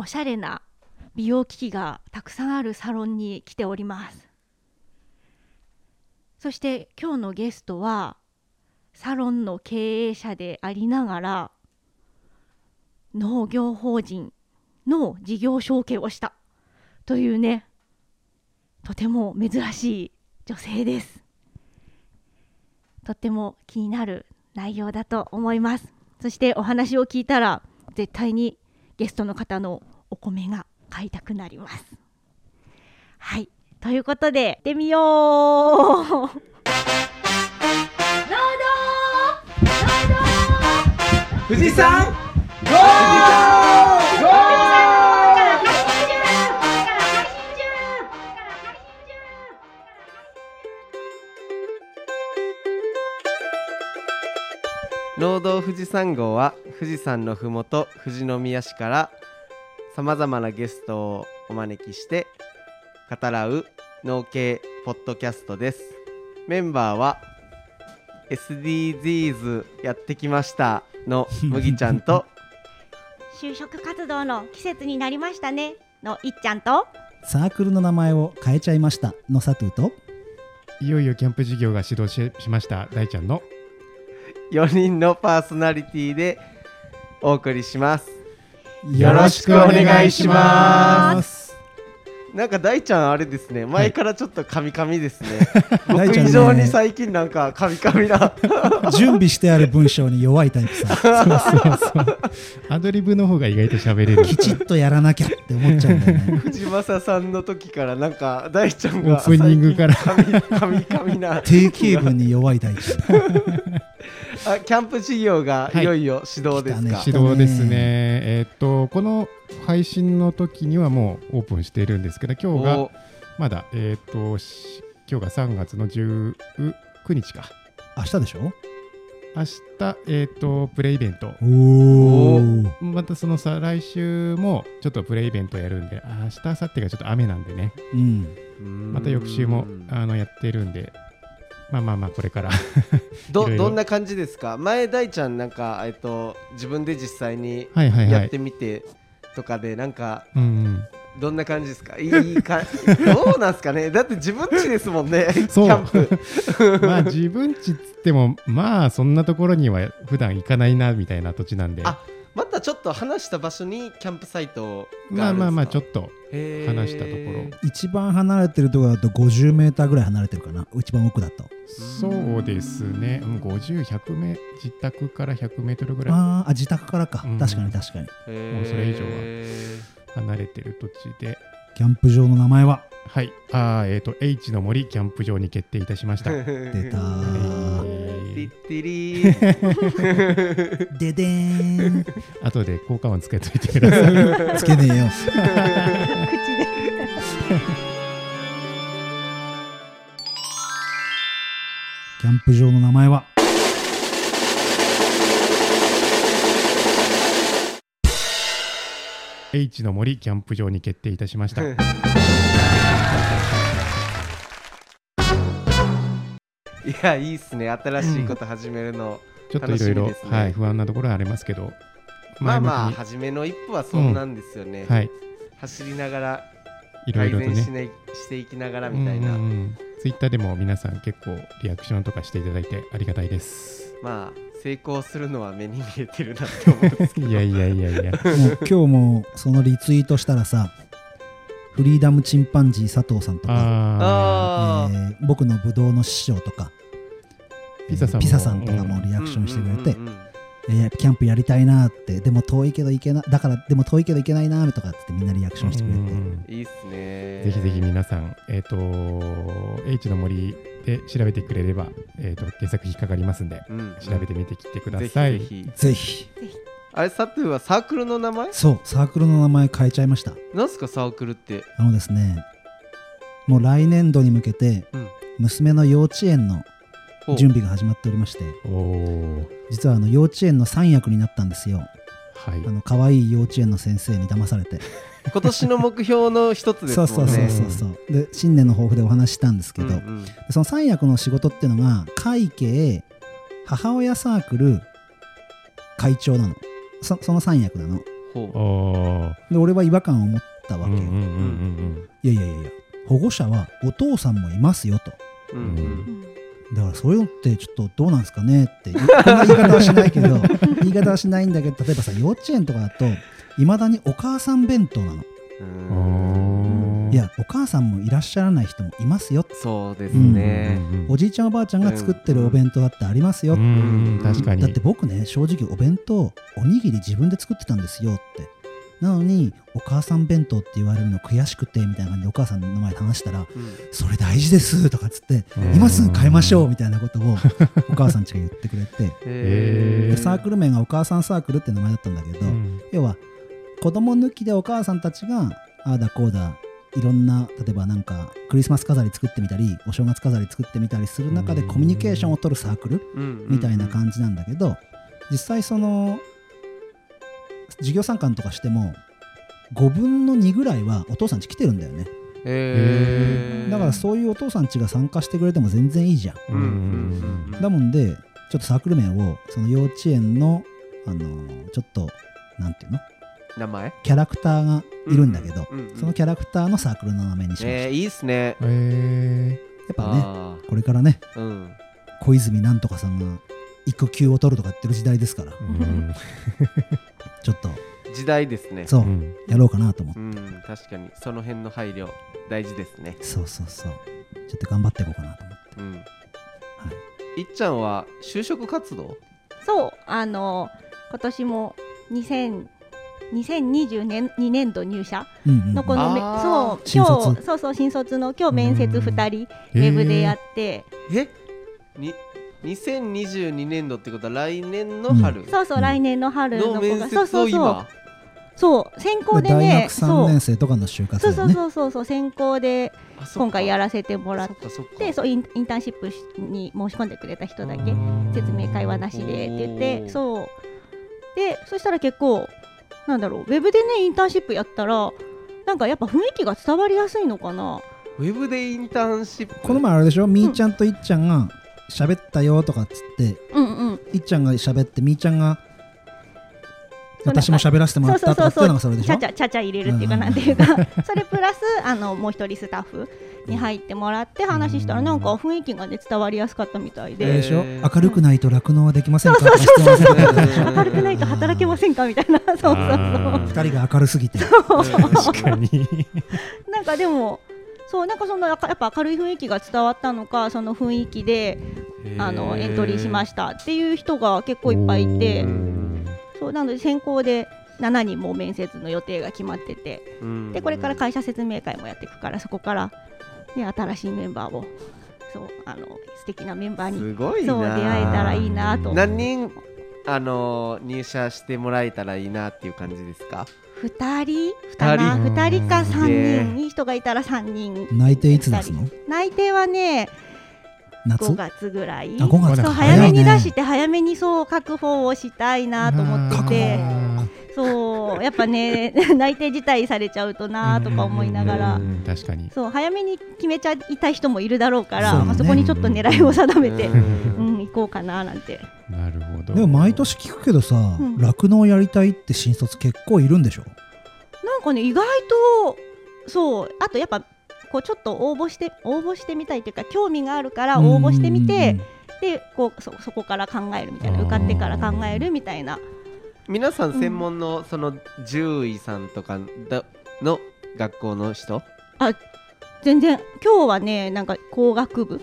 おしゃれな美容機器がたくさんあるサロンに来ております。そして今日のゲストはサロンの経営者でありながら農業法人の事業承継をしたというねとても珍しい女性です。とっても気になる内容だと思います。そしてお話を聞いたら絶対にゲストの方のお米が買いたくなります。はい。ということで行ってみよう。富士山ゴー労働富士山号は富士山のふもと富士宮市からさまざまなゲストをお招きして語らう農系ポッドキャストです。メンバーは SDGs やってきましたの麦ちゃんと 就職活動の季節になりましたね。のいっちゃんとサークルの名前を変えちゃいましたのサトゥーと。いよいよキャンプ事業が始動ししました。大ちゃんの4人のパーソナリティでお送りします。よろしくお願いします。なんか大ちゃんあれですね。前からちょっとカミカミですね、大ちゃんね。僕以上に最近なんかカミカミな。準備してある文章に弱いタイプさ そうそうそう。アドリブの方が意外と喋れる。きちっとやらなきゃって思っちゃうんだよね。藤正さんの時からなんか大ちゃんオがープニングから。カミカミな。定型文に弱いタイプ。あキャンプ事業がいよいよ始動ですか、はい指導ですね。えーっとこの配信の時にはもうオープンしているんですけど今日がお。まだえーっとし今日が3月の19日か。明日でしょ？明日えーっとプレイベント。またそのさ来週もちょっとプレイイベントやるんであ明日明後日がちょっと雨なんでね。うん。また翌週もあのやってるんで。まあまあまあこれから。どんな感じですか？前大ちゃんなんか、えっと、自分で実際にはいはいはい。やってみてとかでなんかうんうん。どんな感じですか？いいか どうなんすかね？だって自分家ですもんねキャンプ。まあ自分ちっつってもまあそんなところには普段行かないなみたいな土地なんで。あまたちょっと離した場所にキャンプサイトがまあまあまあちょっっとと離したところ。一番離れてるところだと50メーターぐらい離れてるかな？一番奥だと。そうですね、うん、50100メ自宅から100メートルぐらい。あーあ自宅からか、うん。確かに確かに。もうそれ以上は離れてる土地で。キャンプ場の名前は？はい。あーえっ、と H の森キャンプ場に決定いたしました。出たテーィッティリ。ー ででーん。後で効果音つけといてください。つけねえよ。口で。キャンプ場の名前は？H の森キャンプ場に決定いたしましたいやいいっすね。新しいこと始めるの、ちょっといろいろ、不安なところはありますけど。まあまあ初めの一歩はそんなんですよね、きにはい。走りながらいろいろと改善し,、ねね、していきながらみたいな、うんうんうん。ツイッターでも皆さん結構リアクションとかしていただいてありがたいです。まあ成功するのは目に見えてるなって思うんですけど。いやいやいやいや。今日もそのリツイートしたらさフリーダムチンパンジー佐藤さんとか、えー僕のブドウの師匠とかピザさんも。ピザさんとかもリーアクションしてくれて、うんうんうんうんえーキャンプやりたいなってでも遠いけど行けなだからでも遠いけど行けないなとかっつってみんなリアクションしてくれて、うんうんいいっすね。ぜひぜひ皆さん、えっ、と、H の森で調べてくれれば、えっ、と、検索引っかかりますんで、うん調べてみてきてください。ぜひ。ぜひ。ぜひあれサトゥーはサークルの名前？そうサークルの名前変えちゃいました。なんすかサークルって？あのですねもう来年度に向けてうん。娘の幼稚園の準備が始まっておりまして実はあの幼稚園の三役になったんですよ。はい。あ。の可愛い幼稚園の先生に騙されて。今年の目標の一つですもんね。そうそうそうそうそう。で新年の抱負でお話ししたんですけど、うんうん。その三役の仕事っていうのが会計母親サークル会長なのそその三役なの。で俺は違和感を持ったわけよ、うんうんうんいやいやいやいや。保護者はお父さんもいますよと。うんうん。だからそういうのってちょっとどうなんですかねって こんな言い方はしないけど 言い方はしないんだけど例えばさ幼稚園とかだといまだにお母さん弁当なのい、やお母さんもいらっしゃらない人もいますよ。そうですうんねおじいちゃんおばあちゃんが作ってるお弁当だってありますよ、うん。確かに。だって僕ね正直お弁当おにぎり自分で作ってたんですよって。なのにお母さん弁当って言われるの悔しくてみたいな感じでお母さんの前で話したらうん。それ大事ですとかっつってうん。今すぐ変えましょうみたいなことを お母さんちが言ってくれて。へー。でサークル名がお母さんサークルって名前だったんだけど、うん。要は子供抜きでお母さんたちがああだこうだいろんな例えばなんかクリスマス飾り作ってみたりお正月飾り作ってみたりする中でうん。コミュニケーションを取るサークルうん。みたいな感じなんだけど実際その授業参観とかしても5分の2ぐらいはお父さんち来てるんだよね。へー。だからそういうお父さんちが参加してくれても全然いいじゃん。うん。うんうんだもんでちょっとサークル名をその幼稚園のあのちょっとなんていうの？名前？キャラクターがいるんだけど、うんうんそのキャラクターのサークルの名前にしました、えーいいっすね。えやっぱねあこれからねーうん。小泉なんとかさんが育休を取るとか言ってる時代ですから。ーうん。ちょっと。時代ですね。そう、うん。やろうかなと思って、うん確かに。その辺の配慮大事ですね。そうそうそう。ちょっと頑張っていこうかなと思って。うん。い。っちゃんは就職活動？そうあの今年も2000 2022年2年度入社うんうんうん。のこのめ、あー。そう新卒。今日そうそう新卒の今日面接うん2人ウェブでやって、え？に2022年度ってことは来年の春？そうそう、うん。来年の春の子の面がそうそうそう。今そう専攻で大ね学3年生とかの就活そうそうそうそうそう専攻で今回やらせてもらってそうインターンシップに申し込んでくれた人だけうん。説明会はなしでって言ってそう。でそしたら結構なんだろうウェブでねインターンシップやったらなんかやっぱ雰囲気が伝わりやすいのかな。ウェブでインターンシップ。この前あれでしょみーちゃんといっちゃんが喋ったよとかっつってうんうん。いっちゃんが喋ってみーちゃんが私も喋らせてもらったとかっていうのがそれでしょ？ちゃちゃちゃちゃ入れるっていうかうん。なんていうか。それプラスあのもう一人スタッフに入ってもらって話したらなんか雰囲気がね伝わりやすかったみたいで。でしょ？へー。明るくないと酪農はできませんか？明るくないと働けませんかみたいな。そうそう。そうあ二人が明るすぎて。確かに。なんかでもそうなんかそのやっぱ明るい雰囲気が伝わったのかその雰囲気であのエントリーしまししたっていう人が結構いっぱいいて。そうなので先行で7人も面接の予定が決まってて。たでこれから会社説明会もやっていくからそこから、ね、新しいメンバーを。そうあの素敵なメンバーに。すごいな。そう出会えたらいいなと。何人あのー入社してもらえたらいいなっていう感じですか？2人？かな二人2人か3すげえ。人いい人がいたら3人。内定いつ出すの内定はね夏？5月ぐらい。あ5月そうか早めに出して早めにそう確保をしたいなと思って。てあそうやっぱね 内定辞退されちゃうとーなとか思いながら。うんうんうん確かに。そう早めに決めちゃいたい人もいるだろうからそね。まあ、そこにちょっと狙いを定めて、ううんん、行こうかななんて。なるほど。でも毎年聞くけどさうん。酪農やりたいって新卒結構いるんでしょ？なんかね意外とそうあとやっぱこうちょっと応募して応募してみたいというか興味があるから応募してみてでこうそそこから考えるみたいな受かってから考えるみたいな皆さん専門のその獣医さんとかだの学校の人？全然。今日はねなんか工学部。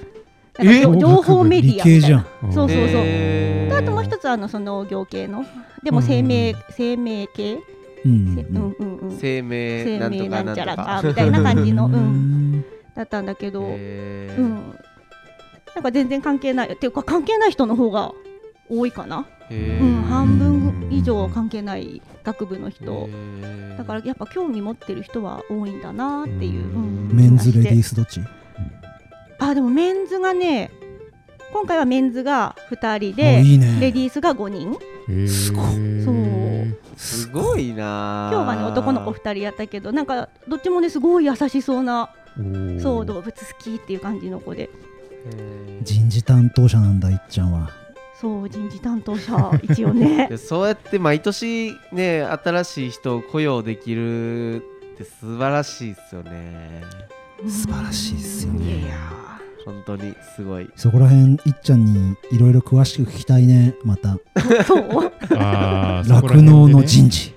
え？なんか情情報メディアみたい理系じゃん。なそうそうそう、へー。であともう一つはあのその農業系の。でも生命、生命系、うんせうんうんうん。生命生なんなんちゃかなんとからかみたいな感じの、う、うん。んだったんだけど、へー。うん、なんか全然関係ない。っていうか関係ない人の方が多いかな、うん、半分以上関係ない学部の人。だからやっぱ興味持ってる人は多いんだなっていう、うん。メンズレディーススどっち？あでもメンズがね今回はメンズが2人おでいいね。レディースが5人。すごいそう。すごいな。今日はね男の子2人やったけどなんかどっちもねすごい優しそうなそう動物好きっていう感じの子で。人事担当者なんだいっちゃんはそう人事担当者一応ね。でそうやって毎年ね新しい人を雇用できるって素晴らしいですよね。素晴らしいっすよね。いや本当にすごい。そこら辺いっちゃんにいろいろ詳しく聞きたいねまた。そう。酪農の人事。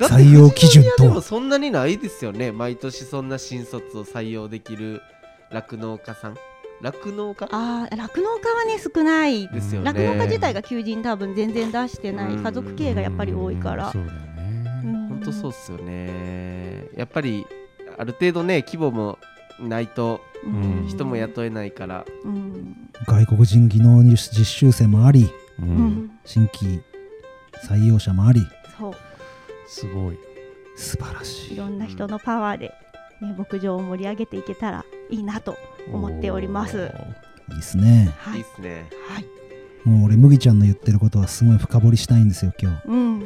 採用基準と。はそんなにないですよね。毎年そんな新卒を採用できる酪農家さん酪農家？あー酪農家はね少ないですよね。酪農家自体が求人多分全然出してない家族経営がやっぱり多いから。そうだよね。本当そうっすよね。やっぱりある程度ね規模もないとうん。人も雇えないから。うん。外国人技能実習生もあり新規採用者もあり。そう。すごい。素晴らしい。いろんな人のパワーで、ね、牧場を盛り上げていけたらいいなと思っております。いいっすね。はい。いいね。はい。もう俺麦ちゃんの言ってることはすごい深掘りしたいんですよ今日。うん。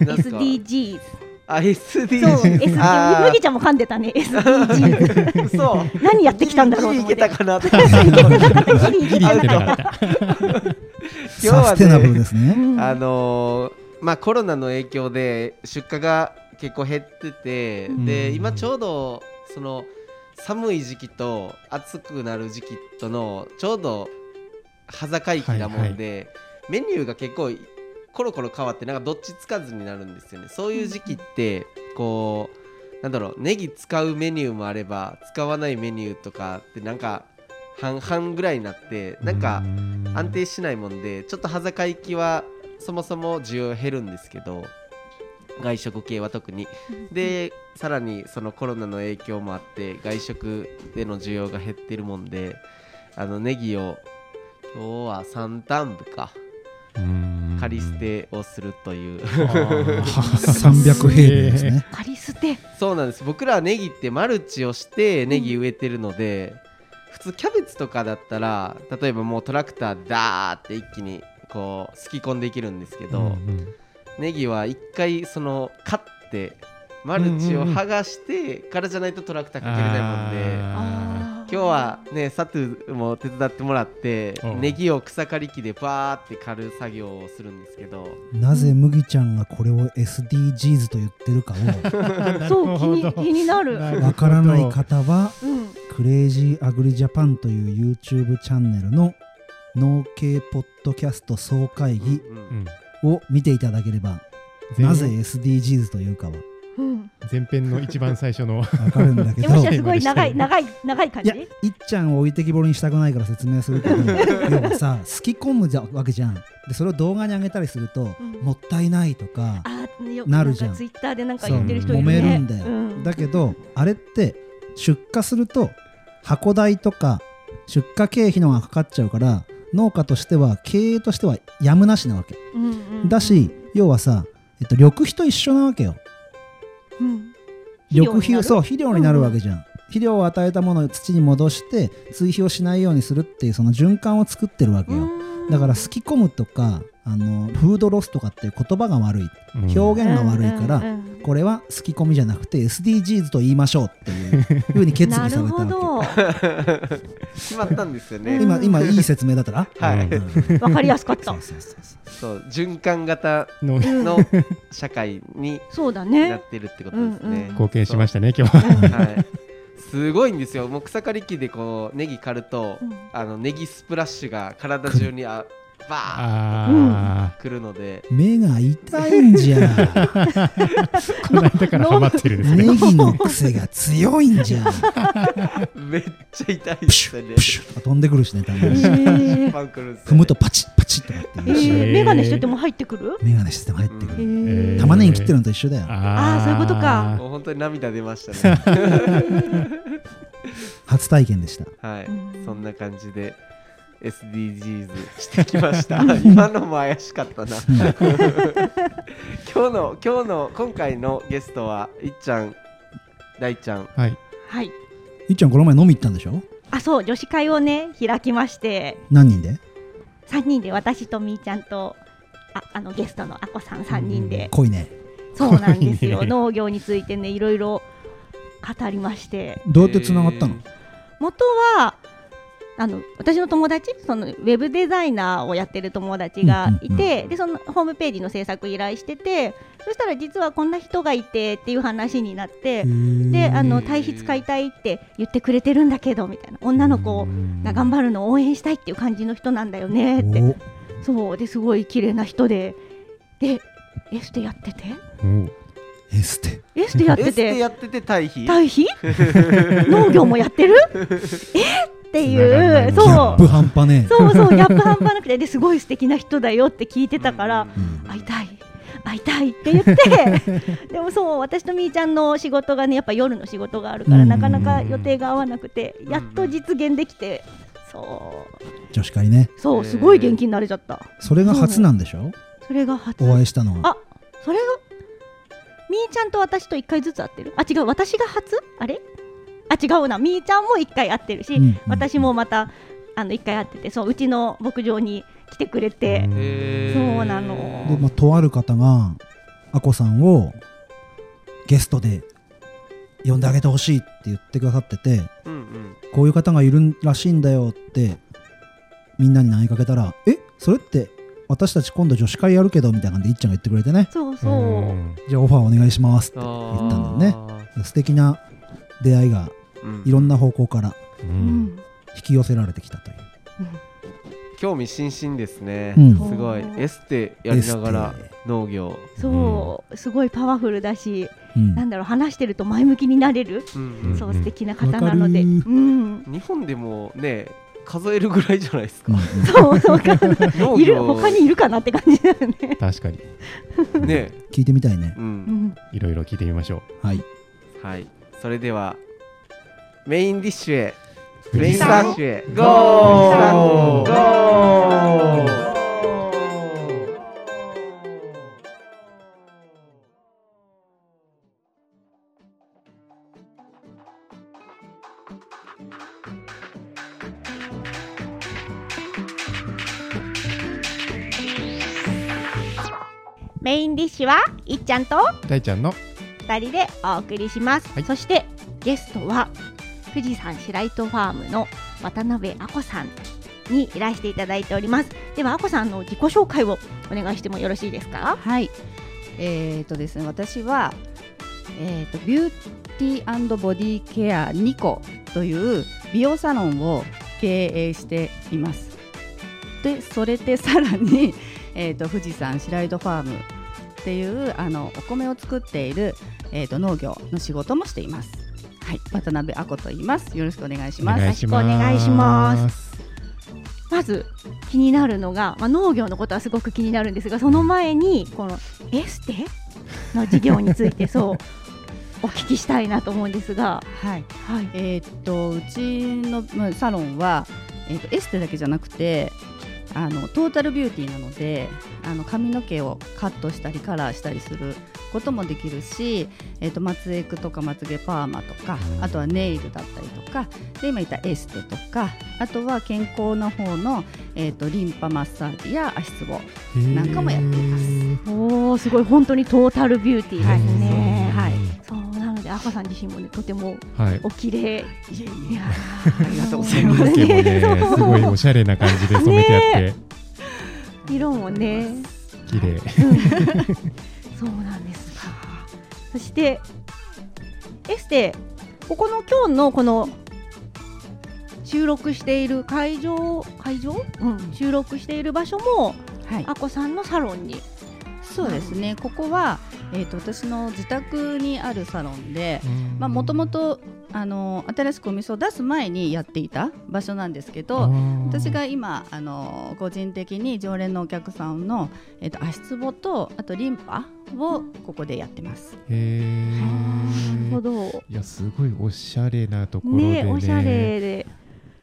SDGs あそう SDGs 麦ちゃんも噛んでたね SDGs ーそう。何やってきたんだろうと思って。いけたかなってギリギリ言ってなかった今日はねサステナブルですね。うん。あのーまあコロナの影響で出荷が結構減ってて、うん。で今ちょうどその寒い時期と暑くなる時期とのちょうど端境期なもんで、メニューが結構コロコロ変わってなんかどっちつかずになるんですよね。そういう時期ってこうなんだろうネギ使うメニューもあれば使わないメニューとかってなんか半々ぐらいになってなんか安定しないもんでちょっと端境期はそもそも需要減るんですけど外食系は特に。でさらにそのコロナの影響もあって外食での需要が減ってるもんであのネギを今日は3単部か借り捨てをするという。300平米ですね。借り捨て。そうなんです。僕らはネギってマルチをしてネギ植えてるので、普通キャベツとかだったら例えばもうトラクターダーって一気にこうすき込んでいけるんですけど、ネギは一回その買ってマルチを剥がしてからじゃないとトラクターかけれないもんで、今日はねサトゥも手伝ってもらってう。んネギを草刈り機でバーって刈る作業をするんですけどなぜ麦ちゃんがこれを SDGs と言ってるかを そう気に気になる。わからない方はうん。クレイジーアグリジャパンという YouTube チャンネルの農系ポッドキャスト総会議うんを見ていただければなぜ SDGs というかは。うん。前編の一番最初のわかるんだけえどもしやすごい長い 長い長い感いやじいっちゃんを置いてきぼりにしたくないから説明するけど要はさ すき込むじゃわけじゃん。でそれを動画に上げたりすると、うん。もったいないとかあーよなるじゃん。かツイッターでなんか言ってる人いる揉ねめるんだよ、うん。だけどあれって出荷すると箱代とか出荷経費のがかかっちゃうから農家としては経営としてはやむなしなわけ。うんうんうん。だし要はさ、えっと、緑肥と一緒なわけよ。うん。緑肥うそう肥料になるわけじゃん、肥料を与えたものを土に戻して追肥をしないようにするっていうその循環を作ってるわけよ、だからすき込むとかあのフードロスとかっていう言葉が悪い。表現が悪いから、うんうんうん。これはすき込みじゃなくて SDGs と言いましょうっていうふうに決議されたわほけど。決まったんですよね、うん今今いい説明だったら？はい、うん。わかりやすかった。そうそうそうそう。そう循環型の社会にそうだなねってるってことですね、うんうん。貢献しましたね今日は。うんはい、すごいんですよ。もう草刈り機でこうネギ刈ると、うん。あのネギスプラッシュが体中にあバーあッくるので。目が痛いんじゃ。この間からハマってるですね。ネギの癖が強いんじゃ。んめっちゃ痛いですよねュップシュッと飛んでくるしねたまえにーパンくるんですよ。ね踏むとパチッパチッとかってえ言うしー、メガネしてても入ってくる？メガネしてても入ってくえるー玉ねぎ切ってるのと一緒だよ。あーそういうことか。もう本当に涙出ましたね。初体験でした。はい、うん。そんな感じで SDGs してきました。今のも怪しかったな。今日の今日の今回のゲストはいっちゃん。大ちゃん。はい。はい。いっちゃんこの前飲み行ったんでしょ？あそう女子会をね開きまして。何人で？3人で。私とみーちゃんとああのゲストのあこさん3人で、濃いね。そうなんですよ。農業についてねいろいろ語りまして。どうやってつながったの？元はあの私の友達そのウェブデザイナーをやってる友達がいうんうん。て、でそのホームページの制作依頼しててそしたら実はこんな人がいてっていう話になってであの体筆使いたいって言ってくれてるんだけどみたいな。女の子が頑張るのを応援したいっていう感じの人なんだよねって。お。そう。ですごい綺麗な人で。でエステやってて。お。エステ。エステやっエステててやってて対比堆肥農業もやってる？え？ってい繋がんないう。ギャそうップ半端ね。そうそうギャップ半端なくてですごい素敵な人だよって聞いてたからうん。会いたい会いたいって言って でもそう私とみーちゃんの仕事がねやっぱ夜の仕事があるからうん。なかなか予定が合わなくてやっと実現できてそう。女子会ね。そうすごい元気になれちゃった。それが初なんでしょ？それが初。お会いしたのは。あそれが？みーちゃんと私と1回ずつ会ってる？あ違う私が初？あれ？あ違うな。みーちゃんも1回会ってるし、うんうん。私もまたあの1回会っててそううちの牧場に来てくれて、そうなの。で、まあ、とある方があこさんをゲストで呼んであげてほしいって言ってくださっててうんうん。こういう方がいるらしいんだよってみんなに投げかけたらえ？それって私たち今度女子会やるけどみたいな感じでいっちゃんが言ってくれてね。そうそう、うん。じゃあオファーお願いしますってあ言ったんだよね。素敵な出会いがうん。いろんな方向から引き寄せられてきたという。興味津々ですね、うん。すごい。エステやりながら農業、そう。すごいパワフルだし、うん。なんだろう話してると前向きになれる、うん。うん。そう素敵な方なので、うん、日本でもね数えるぐらいじゃないですか。うん。そうそういる業他にいるかなって感じだよね。確かに。ね。聞いてみたいね。ううんん、いろいろ聞いてみましょう。はい。はいそれではメインディッシュへメインディ山ッシュへ。ゴー。ゴー。メインディッシュはいっちゃんと大ちゃんの2人でお送りします、はいそしてゲストは富士山白糸ファームの渡辺あこさんにいらしていただいておりますではあこさんの自己紹介をお願いしてもよろしいですか？はい。えーとですね、私は、えーとビューティーボディケアニコという美容サロンを経営しています。で、それでさらに、えーと富士山白井戸ファームっていうあのお米を作っている、えーと農業の仕事もしています。はい、渡辺あこと言います。よろしくお願いしおます。よろしくお願いしますまず気になるのが、まあ、農業のことはすごく気になるんですがその前にこのエステ？の事業について そうお聞きしたいなと思うんですが、はい。はい、えーっとうちのまあサロンは、えーっとエステだけじゃなくてあのトータルビューティーなのであの髪の毛をカットしたりカラーしたりすることもできるし、えーっとまつエクとかまつげパーマとかうん。あとはネイルだったりとかで今言ったエステとかあとは健康の方の、えーっとリンパマッサージや足つぼなんかもやっています。おーすごい。本当にトータルビューティーですね。はいそうなので赤さん自身もねとてもはい。お綺麗。いやありがとうございます。ね すごいおしゃれな感じで染めてあって。色もね、綺麗。うん。そうなんですか。そしてエステここの今日のこの収録している会場会場、うん、収録している場所もはい。あこさんのサロンにそうですねここは、えー、と私の自宅にあるサロンでまあもともとあの新しくお店を出す前にやっていた場所なんですけど私が今あの個人的に常連のお客さんの、えっと足つぼとあとリンパをここでやってます。へなるほーど。いやすごいおしゃれなところでねねおしゃれで。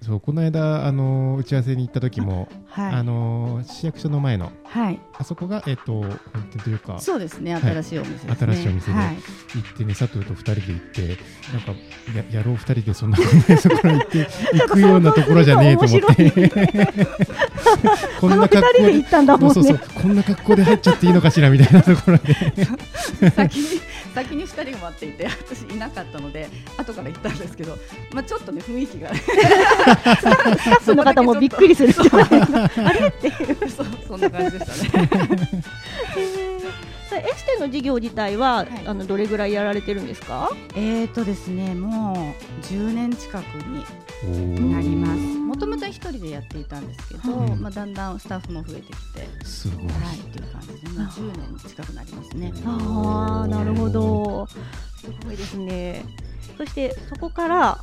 そうこの間あの打ち合わせに行った時も、はい。あの市役所の前のはい。あそこがえっ、と本店というかそうですね。はい新しいお店ですね。新しいお店ではい。行ってね佐藤と二人で行ってなんかや野郎二人でそんなそこら行って行くようなところじゃねえと思ってこんな格好で行ったんだもんね。そうそうこんな格好で入っちゃっていいのかしらみたいなところで 先に先に2人が待っていて私いなかったので後から行ったんですけど、まあ、ちょっとね雰囲気が。スタッフの方もびっくりする あれ？ってそんな感じでしたね。エステの事業自体は、はい。あのどれぐらいやられてるんですか？えーとですねもう10年近くにおなります。うんもともと一人でやっていたんですけど、はい。まあ、だんだんスタッフも増えてきて、すごい。はい、っていう感じで、まあ、10年近くなりますね。ああなるほど。すごいですね。そしてそこから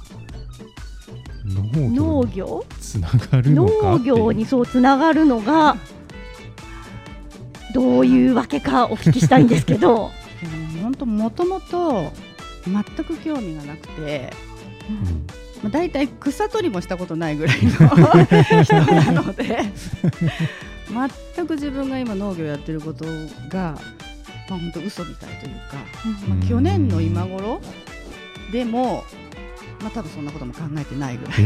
農農業？業つながるのか農業にそうつながるのがどういうわけかお聞きしたいんですけど、本当もともと全く興味がなくて、うん。まあ、大体草取りもしたことないぐらいの 人なので。全く自分が今農業やってることが、まあ、本当嘘みたいというか、まあ、去年の今頃でも、まあ、多分そんなことも考えてないぐらい。え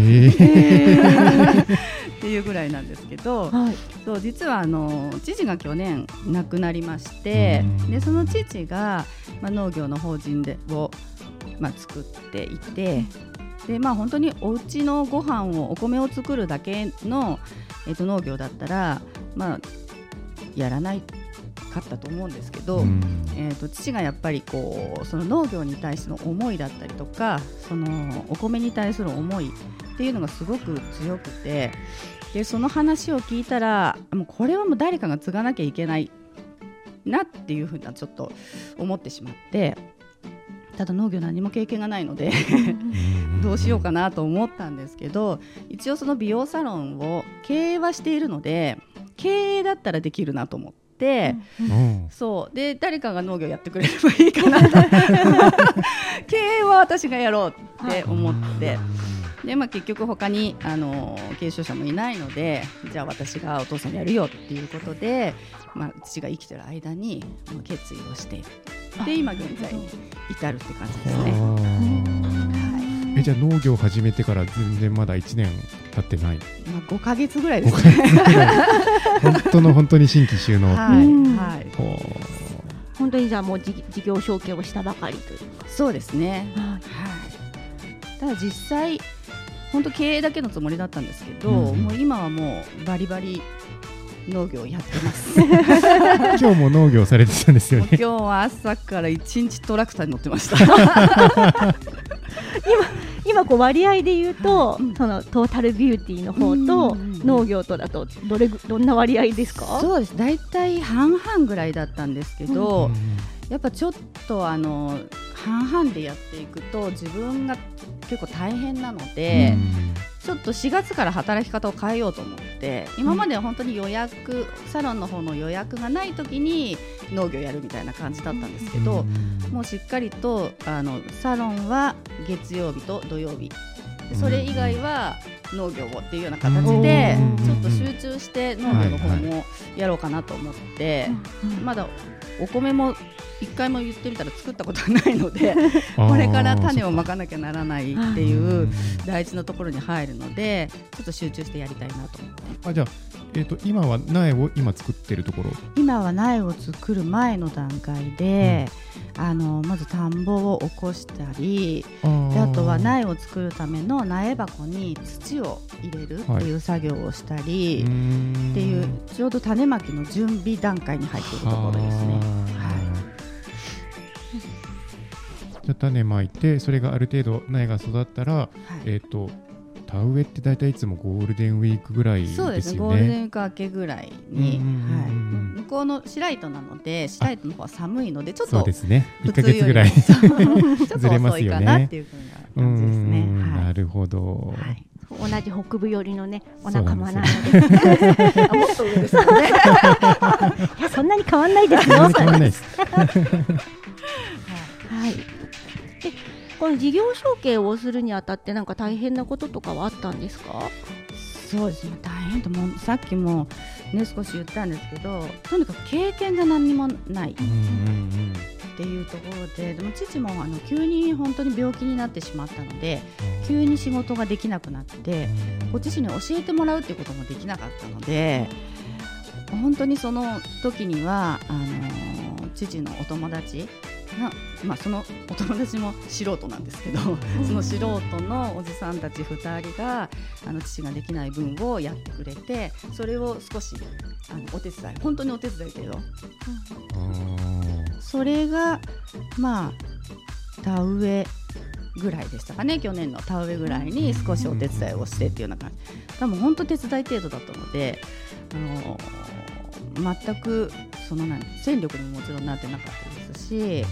ー。っていうぐらいなんですけどはい。そう実はあの父が去年亡くなりましてうん。でその父が、まあ、農業の法人でを、まあ、作っていてで、まあ、本当にお家のご飯をお米を作るだけの、えっと農業だったら、まあ、やらないかったと思うんですけど。うん。えー、と父がやっぱりこうその農業に対しての思いだったりとかそのお米に対する思いっていうのがすごく強くてでその話を聞いたらもうこれはもう誰かが継がなきゃいけないなっていうふうなちょっと思ってしまってただ農業何も経験がないのでどうしようかなと思ったん。ですけど一応その美容サロンを経営はしているので経営だったらできるなと思って。うん。そう。で誰かが農業やってくれればいいかな。経営は私がやろうって思って。で、まあ、結局他にあの継承者もいないのでじゃあ私がお父さんやるよっていうことで、まあ、父が生きてる間に決意をしてで今現在に至るって感じですね。はえじゃあ農業を始めてから全然まだ1年経ってない。いまあ、5ヶ月ぐらいですね。本当の本当に新規収納はい、うん。はい、ほ本当にじゃあもう事事業承継をしたばかりという。そうですね。か、はい、ただ実際本当経営だけのつもりだったんですけど、うん。もう今はもうバリバリ農業やってます。う 今日も農業されてたんですよね今日は朝から一日トラクターに乗ってました。今こう割合で言うと、うんそのトータルビューティーの方とうんうんうん農業とだとどれぐどんな割合ですか？そうです。大体半々ぐらいだったんですけど、やっぱちょっとあの半々でやっていくと自分が結構大変なので。ちょっと4月から働き方を変えようと思って今までは本当に予約サロンの方の予約がない時に農業やるみたいな感じだったんですけど、もうしっかりとあのサロンは月曜日と土曜日。でそれ以外は農業をっていうような形でうんちょっと集中して農業の方もやろうかなと思ってまだお米も一回も言ってみたら作ったことがないので これから種をまかなきゃならないっていう大事なところに入るのでちょっと集中してやりたいなと思って。あじゃあ、えー、と今は苗を今作ってるところ？今は苗を作る前の段階で、あのまず田んぼを起こしたりであとは苗を作るための苗箱に土を入れるっていう作業をしたり、っっていうちょうど種まきの準備段階に入っているところですね。じゃあ種まいてそれがある程度苗が育ったら、はい。えっ、と田植えって大体いつもゴールデンウィークぐらいですよね。そうですねゴールデンウィーク明けぐらいに、はい、向こうの白糸なので白糸の方は寒いのでちょっそうとですね。1ヶ普通より月ぐらい。そう ちょっとずれます遅いよねかなっていうふうな感じですね。うんはいなるほど。はい同じ北部寄りのねお仲なんです間なのであもっと上ですよね。いやそんなに変わんないですよ。全然変わらないです。はい。この事業承継をするにあたってなんか大変なこととかはあったんですか？そうですね大変ともうさっきもね少し言ったんですけどとにかく経験が何にもないっていうところででも父もあの急に本当に病気になってしまったので急に仕事ができなくなってうんこっちに教えてもらうっていうこともできなかったので本当にその時にはあの父のお友達なまあ、そのお友達も素人なんですけど、その素人のおじさんたち2人があの父ができない分をやってくれてそれを少しあのお手伝い本当にお手伝いけどそれがまあ田植えぐらいでしたかね去年の田植えぐらいに少しお手伝いをしてっていうような感じ。多分本当手伝い程度だったのであの全くその何戦力にももちろんなってなかったですし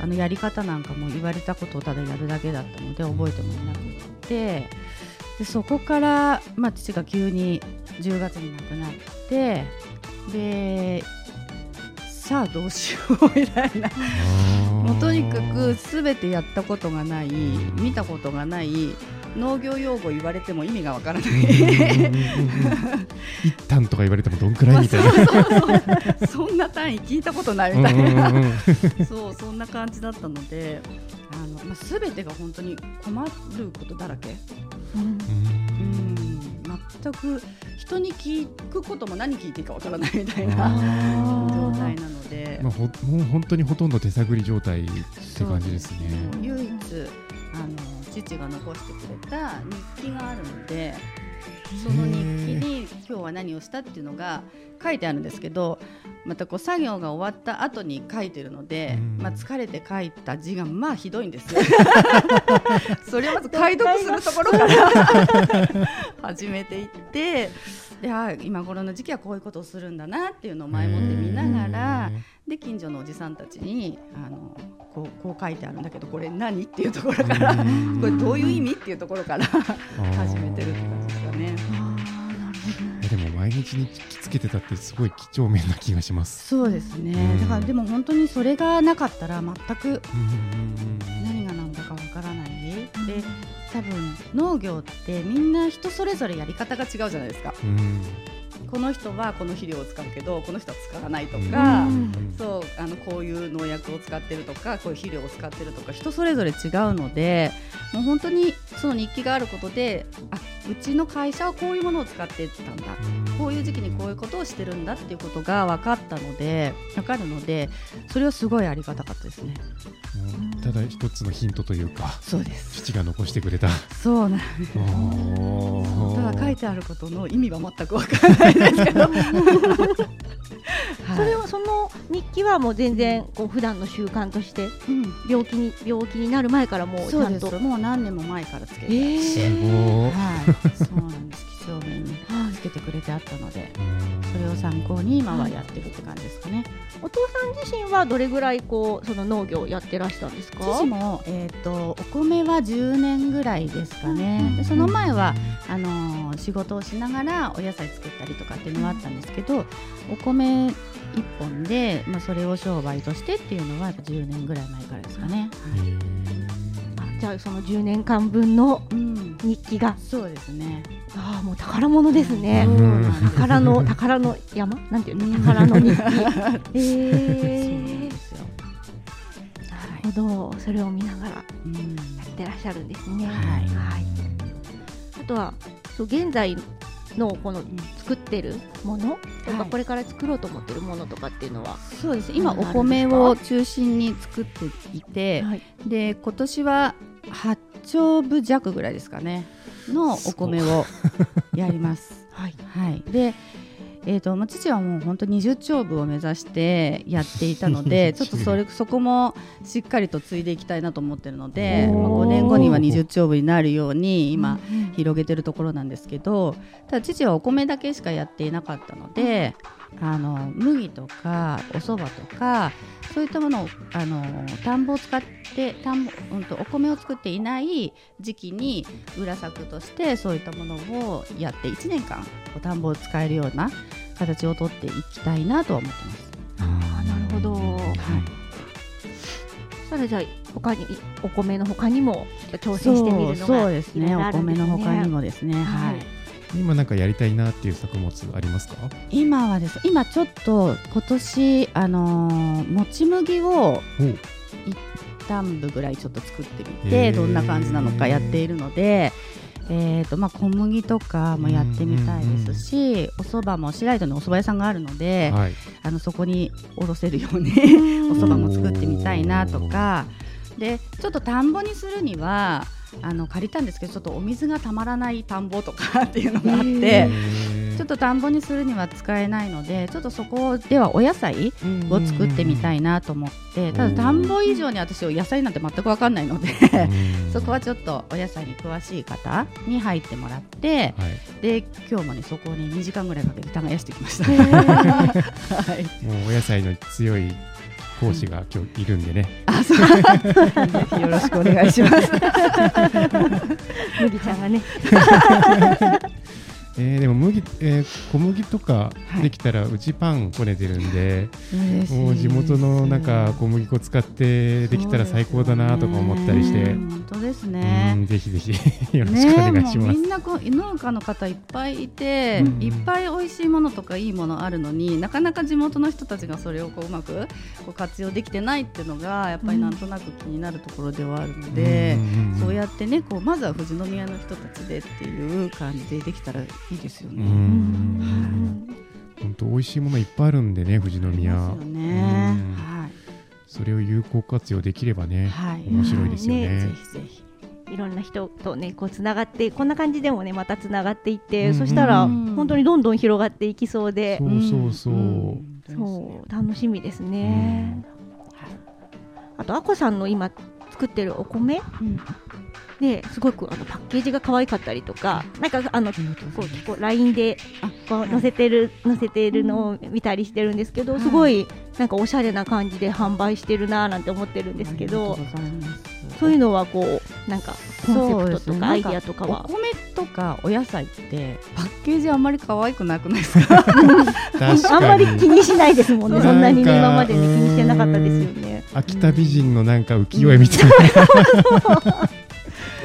あのやり方なんかも言われたことをただやるだけだったので覚えてもいなくてでそこから、まあ、父が急に10月に亡くなってでさあどうしようみたいな。もうとにかく全てやったことがない見たことがない農業用語言われても意味がわからない。一旦とか言われてもどんくらいみたいな。そんな単位聞いたことないみたいな。そうそんな感じだったのであの、まあ、全てが本当に困ることだらけ。うん。うん。全く人に聞くことも何聞いていいかわからないみたいな状態なので、まあ、ほもう本当にほとんど手探り状態って感じですね。唯一あの父が残してくれた日記があるのでその日記に今日は何をしたっていうのが書いてあるんですけどまたこう作業が終わった後に書いてるので、うんまあ、疲れて書いた字がまあひどいんですよ。それをまず解読するところから 始めていってであ今頃の時期はこういうことをするんだなっていうのを前もって見ながらで近所のおじさんたちにあのこうこう書いてあるんだけどこれ何っていうところからうん。これどういう意味っていうところから始めてるって感じですかね。でも毎日にきつけてたってすごい几帳面な気がします。そうですね、うん。だからでも本当にそれがなかったら全くうんうん。何が何だかわからない。で多分農業ってみんな人それぞれやり方が違うじゃないですか。この人はこの肥料を使うけどこの人は使わないとうんか、うん。そうあのこういう農薬を使ってるとかこういう肥料を使ってるとか人それぞれ違うのでもう本当にその日記があることであうちの会社はこういうものを使ってたんだこういう時期にこういうことをしてるんだっていうことが分かったので分かるのでそれはすごいありがたかったですね。うん。ただ一つのヒントというかそうです。父が残してくれた。そうなんおー。ただ書いてあることの意味は全く分からないですけど、はい。それはその日記はもう全然こう普段の習慣としてうん。病気に病気になる前からもうちそうです。ゃんともう何年も前からつけてす。ごー。はい、そうなんです。几帳面にはいつけてくれてあったのでうんそれを参考に今はやってるって感じですかね。お父さん自身はどれぐらいこうその農業をやってらしたんですか？父も、えー、とお米は10年ぐらいですかね、うんでその前はあのー仕事をしながらお野菜作ったりとかっていうのはあったんですけどお米一本で、まあ、それを商売としてっていうのはやっぱ10年ぐらい前からですかね。じゃあその10年間分のうん、日記が。そうですね。ああもう宝物ですね。宝の 宝の山？なんていうの？宝の日。記 えですよ。ー、なるほど。それを見ながらやうんってらっしゃるんですね。はいはい。あとはそう現在のこの作ってるもの？とか、はい。これから作ろうと思ってるものとかっていうのは、そうです。今お米を中心に作っていて、はい、で今年は8丁分弱ぐらいですかねのお米をやります。はい。はい、で、えーとまあ、父はもう本当20丁分を目指してやっていたので ちょっとそれそこもしっかりと継いでいきたいなと思ってるので、まあ、おー5年後には20丁分になるように今広げてるところなんですけどただ父はお米だけしかやっていなかったのであの麦とかお蕎麦とかそういったものをあの田んぼを使って田んぼ、うん、とお米を作っていない時期に裏作としてそういったものをやって1年間こう田んぼを使えるような形をとっていきたいなとは思ってます。あーなるほど、はい。そしたらじゃあ他にお米の他にも挑戦してみるのがそうですね。おいろいろあるん米の他にももですね。はい今なんかやりたいなっていう作物ありますか？今はです。今ちょっと今年あのーもち麦をお一旦部ぐらいちょっと作ってみてどんな感じなのかやっているのでえーとまあ、小麦とかもやってみたいですし、お蕎麦も白糸にお蕎麦屋さんがあるので、はい。あのそこにおろせるように お蕎麦も作ってみたいなとかでちょっと田んぼにするにはあの借りたんですけどちょっとお水がたまらない田んぼとかっていうのがあって。ちょっと田んぼにするには使えないのでちょっとそこではお野菜を作ってみたいなと思ってただ田んぼ以上に私野菜なんて全く分かんないのでそこはちょっとお野菜に詳しい方に入ってもらってはい。で今日もねそこをね2時間ぐらいかけて耕してきました。はい。もうお野菜の強い講師が今日いるんでね、あ、そう。ぜ ひよろしくお願いします。麦ちゃんがね えーでも麦、えー小麦とかはい。できたらうちパンこねてるんで、嬉しいもう地元のなんか小麦粉使ってできたら最高だなとか思ったりして、うん本当ですうね。んぜひぜひよろしくお願いします。みんなこう農家の方いっぱいいて、うん。いっぱい美味しいものとかいいものあるのになかなか地元の人たちがそれをこううまくこう活用できてないっていうのがやっぱりなんとなく気になるところではあるので、うん。そうやってねこうまずは富士宮の人たちでっていう感じでできたらいいですようね。ん本当美味しいものいっぱいあるんでね富士宮、ね。うんはい。それを有効活用できればね、はい。面白いですよね。ねぜひぜひ。いろんな人とねこうつながってこんな感じでもねまたつながっていって、うんそしたらうん本当にどんどん広がっていきそうで、そうそうそう。んそう楽しみですね、あとあこさんの今作ってるお米？うんですごくあのパッケージが可愛かったりとかなんかあのこう結構 LINE であこう載せてる載せてるのを見たりしてるんですけど、すごいなんかおしゃれな感じで販売してるなーなんて思ってるんですけど、そういうのはこうなんかコンセプトとかアイディアとかは？お米とかお野菜ってパッケージあんまり可愛くなくないですか？確 あんまり気にしないですもんね、そんなにね、今までね、気にしてなかったですよね。秋田美人のなんか浮世絵みたいな、う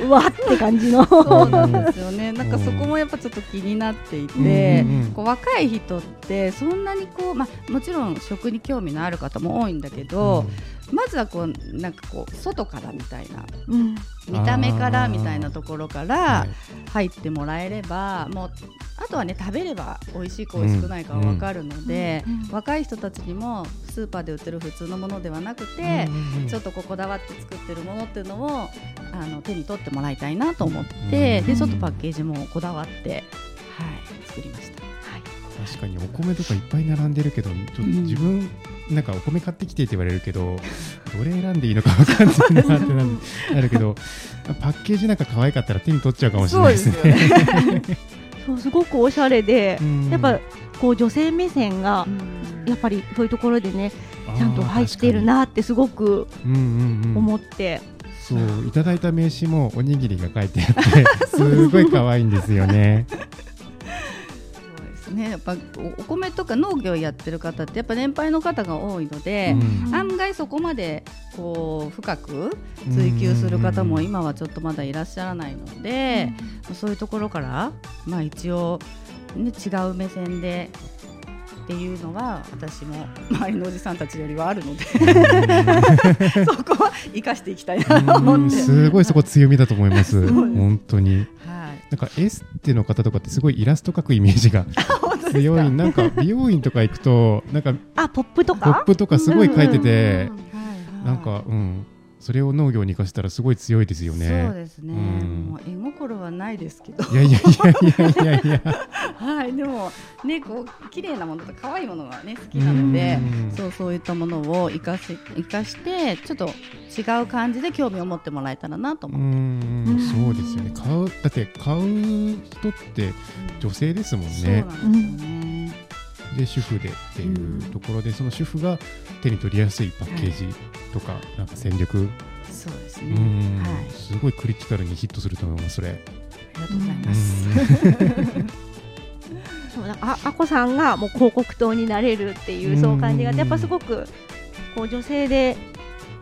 わって感じの。そうなんですよね。なんかそこもやっぱちょっと気になっていて、うんうんうん。こう若い人ってそんなにこう、まあ、もちろん食に興味のある方も多いんだけど、まずはこうなんかこう外からみたいなうん、見た目からみたいなところからはい。入ってもらえれば、もうあとはね食べれば美味しいか美味しくないかは分かるので、うんうん。若い人たちにもスーパーで売ってる普通のものではなくて、うんちょっとこだわって作ってるものっていうのをあの手に取ってもらいたいなと思って、うんでちょっとパッケージもこだわって、はい、作りました。確かにお米とかいっぱい並んでるけどちょっと自分、なんかお米買ってきてって言われるけどどれ選んでいいのか分かんないなってなるなるけどパッケージなんか可愛かったら手に取っちゃうかもしれないですね。ね。そうすごくおしゃれで、うんやっぱこう女性目線がやっぱりそういうところでねちゃんと入ってるなってすごく思って、そういただいた名刺もおにぎりが書いてあってすごい可愛いんですよね。ね。やっぱおお米とか農業やってる方ってやっぱ年配の方が多いので、うん案外そこまでこう深く追求する方も今はちょっとまだいらっしゃらないので、そういうところからまあ一応ね違う目線で。っていうのは私も周りのおじさんたちよりはあるので そこは生かしていきたいなとうん思って、すごいそこ強みだと思います本当に。はい、なんかエステの方とかってすごいイラスト描くイメージが 強い。なんか美容院とか行くとなんかあポップとポッかプとかすごい描いてて、なんかうんそれを農業に生かしたらすごい強いですよそうね。ですね、うんもう絵心はないですけどいやいやいやいやいやいや。はい、でもねこう綺麗なものと可愛いものがね好きなのでうんそうそういったものを生かし生かしてちょっと違う感じで興味を持ってもらえたらなとう思って、んそうですよね。買うだって買う人って女性ですもんそうね。なんですよね、で主婦でっていうところで、その主婦が手に取りやすいパッケージとか、なんか戦略、そうですね、うん。はい。すごいクリティカルにヒットすると思いますそれ。ありがとうございます、そうだ ああこさんがもう広告塔になれるっていうそう感じがあってやっぱすごくこう女性で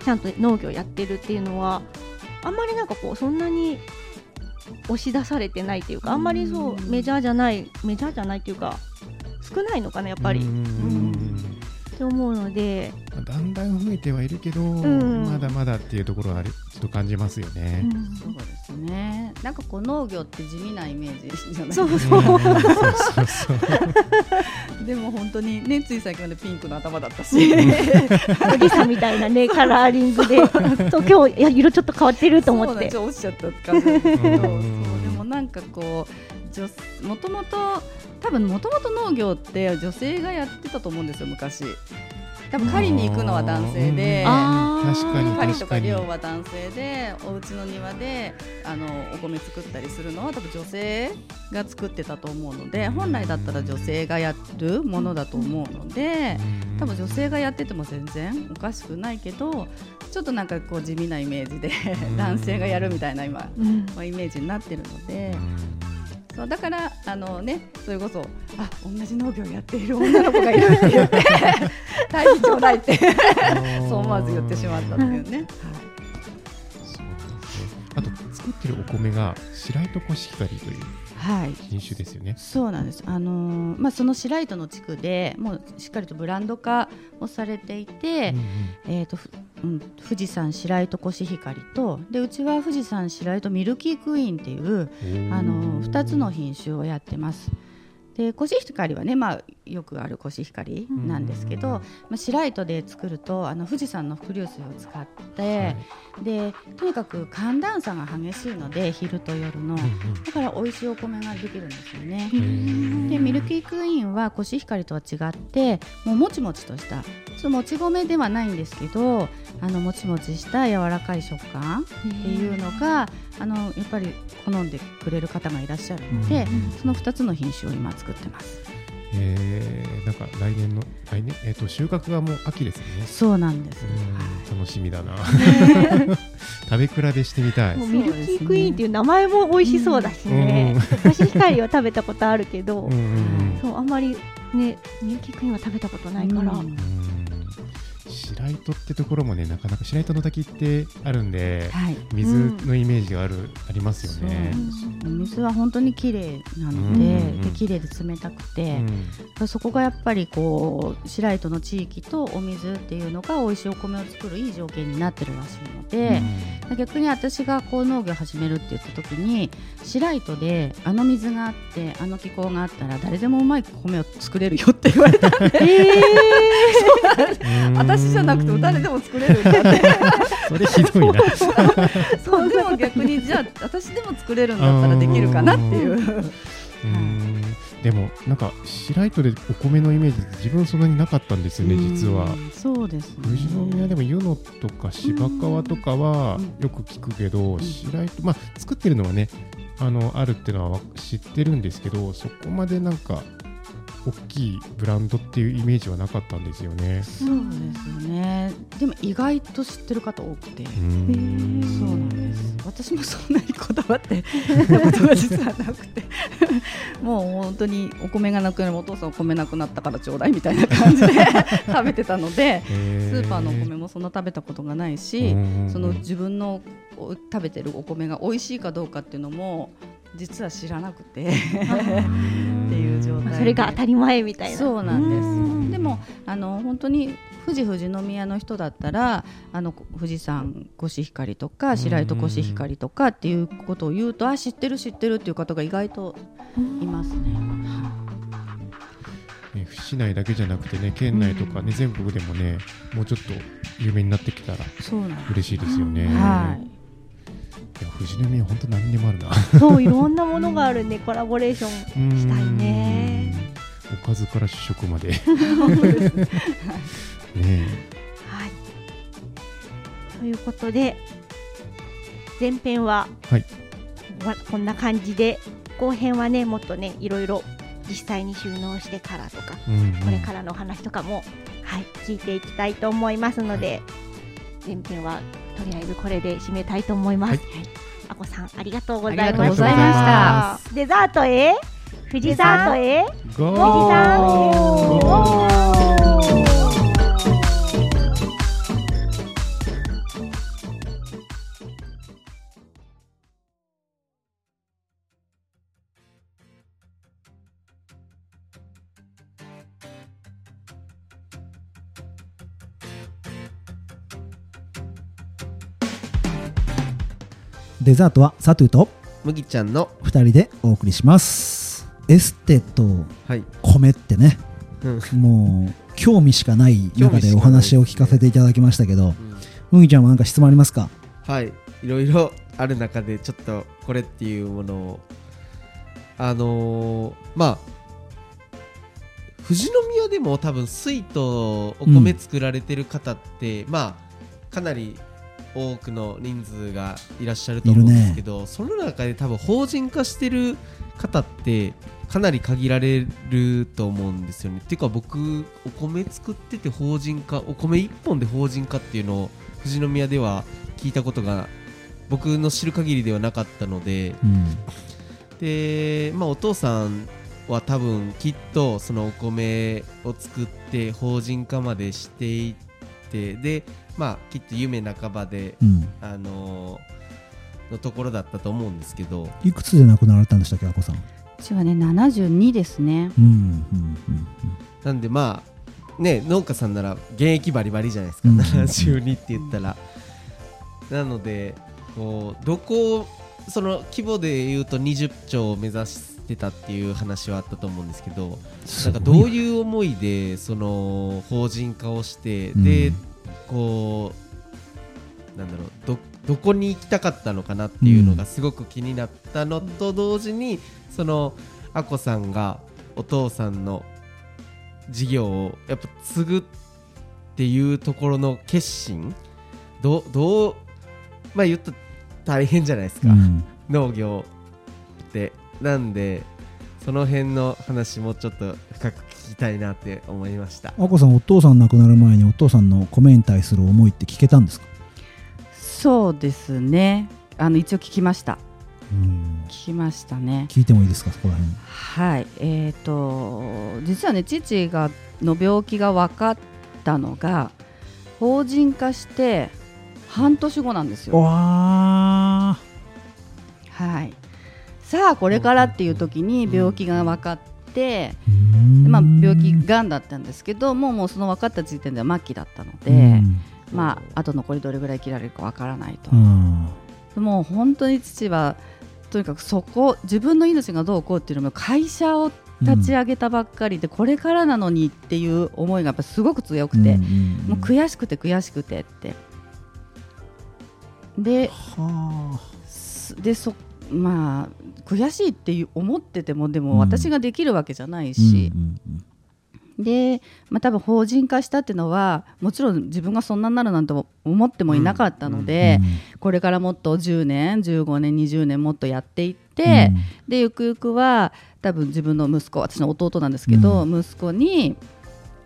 ちゃんと農業やってるっていうのはあんまりなんかこうそんなに押し出されてないっていうかあんまりそううん。メジャーじゃないメジャーじゃないっていうか少ないのかなやっぱり。うん。と思うので、だんだん増えてはいるけど、ん。まだまだっていうところはあれちょっと感じますよね。そうですね。なんかこう農業って地味なイメージじゃないそううんそう。そうそうそう。でも本当にねつい最近までピンクの頭だったし。おじさんみたいなねカラーリングで。と今日いや色ちょっと変わってると思そうなんってちょっと落ちちゃったって感じでもなんかこう女もともと多分もともと農業って女性がやってたと思うんですよ昔。多分狩りに行くのは男性であー確かに狩りとか漁は男性でお家の庭であのお米作ったりするのは多分女性が作ってたと思うので本来だったら女性がやるものだと思うので多分女性がやってても全然おかしくないけどちょっとなんかこう地味なイメージでうん。男性がやるみたいな今うん。まあイメージになってるのでうんそうだからあのねそれこそあ同じ農業やっている女の子がいるって言って 大事ちょうだいってそう思わず言ってしまったっていうね。そうなんですね。あと作ってるお米が白糸コシヒカリという。はい品種ですよね。そうなんです。あのーまあその白糸の地区でもうしっかりとブランド化をされていて、えっ、とふうん富士山白糸コシヒカリとでうちは富士山白糸ミルキークイーンっていうあの2つの品種をやってます。でコシヒカリはね、まあ、よくあるコシヒカリなんですけど、うんまあ、白糸で作るとあの富士山の伏流水を使って、でとにかく寒暖差が激しいので昼と夜の、だから美味しいお米ができるんですよね。でミルキークイーンはコシヒカリとは違ってもうもちもちとしたちょっともち米ではないんですけどあのもちもちした柔らかい食感っていうのがあのやっぱり好んでくれる方がいらっしゃるので、その2つの品種を今作ってますえー、なんか来年の来年えっ、と収穫がもう秋ですよね。そうなんです、うん楽しみだな。食べ比べしてみたい。も。うミルキークイーンっていう名前も美味しそうだしね、コシヒカリは食べたことあるけど、うんうんそうあんまりねミルキークイーンは食べたことないから、うんうん白糸ってところもねなかなか白糸の滝ってあるんではい。水のイメージがある、ありますよね。お水は本当に綺麗なので,、うんうんうんで綺麗で冷たくて、うん。そこがやっぱりこう白糸の地域とお水っていうのが美味しいお米を作るいい条件になってるらしいので、逆に私がこう農業を始めるって言った時に白糸であの水があってあの気候があったら誰でもうまい米を作れるよって言われたんで。うん私じゃなくても誰でも作れるんだって。それひどいな。そうでも逆にじゃあ私でも作れるんだったらできるかなっていう。うん。でもなんか白糸でお米のイメージ自分そんなになかったんですよね実は。うんそうですね。富士宮でも湯野とか芝川とかはうん。よく聞くけど、白糸まあ作ってるのはねあのあるっていうのは知ってるんですけどそこまでなんか大きいブランドっていうイメージはなかったんですよね。そうですよね。でも意外と知ってる方多くて。うん。そうなんです。私もそんなにこだわってたことが実はなくて。もう本当にお米がなくなるお父さんお米なくなったからちょうだいみたいな感じで 食べてたのでスーパーのお米もそんな食べたことがないしその自分のお食べてるお米が美味しいかどうかっていうのも実は知らなくて っていう状態でそれが当たり前みたいなそうなんですうんでもあの本当に富士富士宮の人だったらあの富士山コシヒカリとか白糸コシヒカリとかっていうことを言うとあ知ってる知ってるっていう方が意外といますね。ね市内だけじゃなくてね県内とかね、全国でもねもうちょっと有名になってきたら。嬉しいですよね。はい。いや富士宮本当何でもあるな。そういろんなものがあるね コラボレーションしたいねうん。おかずから主食まで。ねはいということで前編は、はいわこんな感じで後編はねもっとねいろいろ実際に収納してからとかえ。うんうんこれからのお話とかも、はい、聞いていきたいと思いますので、前編はとりあえずこれで締めたいと思います。はい。あこさんありがとうございました。デザートへ？富士山へゴー。富士山へデザートはサトゥと麦ちゃんの2人でお送りします。エステとはい、米ってね。うん。もう興味しかない中でお話を聞かせていただきましたけど。麦ちゃんは何か質問ありますか？はい。いろいろある中でちょっとこれっていうものを。あのーまあ富士宮でも多分水とお米作られてる方って、まあかなり多くの人数がいらっしゃると思うんですけど、その中で多分法人化してる方ってかなり限られると思うんですよね。っていうか僕お米作ってて法人化お米1本で法人化っていうのを富士宮では聞いたことが僕の知る限りではなかったのでうんで、まあ、お父さんは多分きっとそのお米を作って法人化までしていってで、まあ、きっと夢半ばで、うん。あののところだったと思うんですけど。いくつで亡くなられたんでしたっけあこさん？うちはね72ですね。うんうんなんでまあね農家さんなら現役バリバリじゃないですか、うん。72って言ったら。なのでこうどこその規模で言うと20兆を目指してたっていう話はあったと思うんですけど。なんかどうういう思いでその法人化をして、うん。でこうなんだろうどどこに行きたかったのかなっていうのがすごく気になったのと同時にそのあこさんがお父さんの事業をやっぱ継ぐっていうところの決心どうどうまあ言ったら大変じゃないですか、ん。農業って。なんでその辺の話もちょっと深く聞きたいなって思いました。あこさんお父さん亡くなる前にお父さんの米に対する思いって聞けたんですか？そうですね。あの一応聞きました。うん。聞きましたね。聞いてもいいですかそこら辺。はい。えー、と実はね父がの病気が分かったのが法人化して半年後なんですよ。わはい、さあこれからっていう時に病気が分かって、ーまあ、病気がんだったんですけどもうもうその分かった時点では末期だったので、うん。まあ、あと残りどれぐらい生きられるか分からないと。うん。もう本当に父はとにかくそこ自分の命がどうこうっていうよりも会社を立ち上げたばっかりで、これからなのにっていう思いがやっぱすごく強くて、もう悔しくて悔しくてって。ででそまあ悔しいって思っててもでうん。も私ができるわけじゃないあし。う、んで、まあ、多分法人化したっていうのはもちろん自分がそんなになるなんて思ってもいなかったのうんで、うん。これからもっと10年15年20年もっとやっていって、でゆくゆくは多分自分の息子私の弟なんですけど、息子に、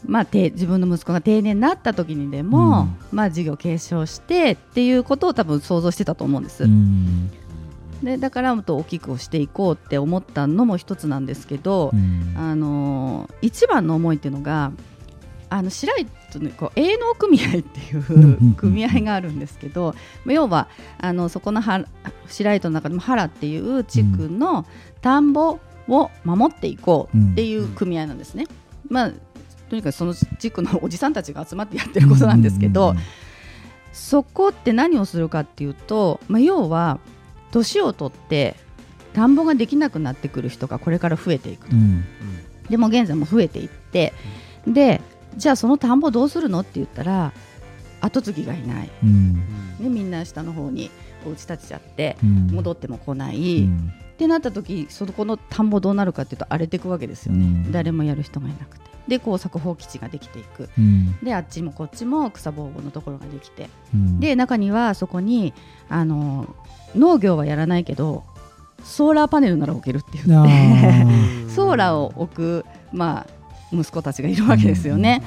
まあ、て自分の息子が定年になった時にでも、まあ、事業継承してっていうことを多分想像してたと思うんです。うんでだからもっと大きくしていこうって思ったのも一つなんですけど、うん。あのー一番の思いっていうのがあの白糸のこう営農組合っていんう組合があるんですけど、まあ要はあのそこのは白糸の中でも原っていう地区の田んぼを守っていこうっていう組合なんですね。まあとにかくその地区のおじさんたちが集まってやってることなんですけど、うん。そこって何をするかっていうと、まあ、要は年を取って田んぼができなくなってくる人がこれから増えていくと。うん。でも現在も増えていって、でじゃあその田んぼどうするのって言ったら後継ぎがいない、うん。ね、みんな下の方にお家建てちゃってうん。戻っても来ない、っうん。てなった時そこの田んぼどうなるかっていうと荒れていくわけですよね、うん。誰もやる人がいなくて。で耕作放棄地ができていく。うん。であっちもこっちも草ぼうぼうのところができて。うん。で中にはそこにあの農業はやらないけどソーラーパネルなら置けるって言あってー。ソーラーを置く、まあ、息子たちがいるわけですよね。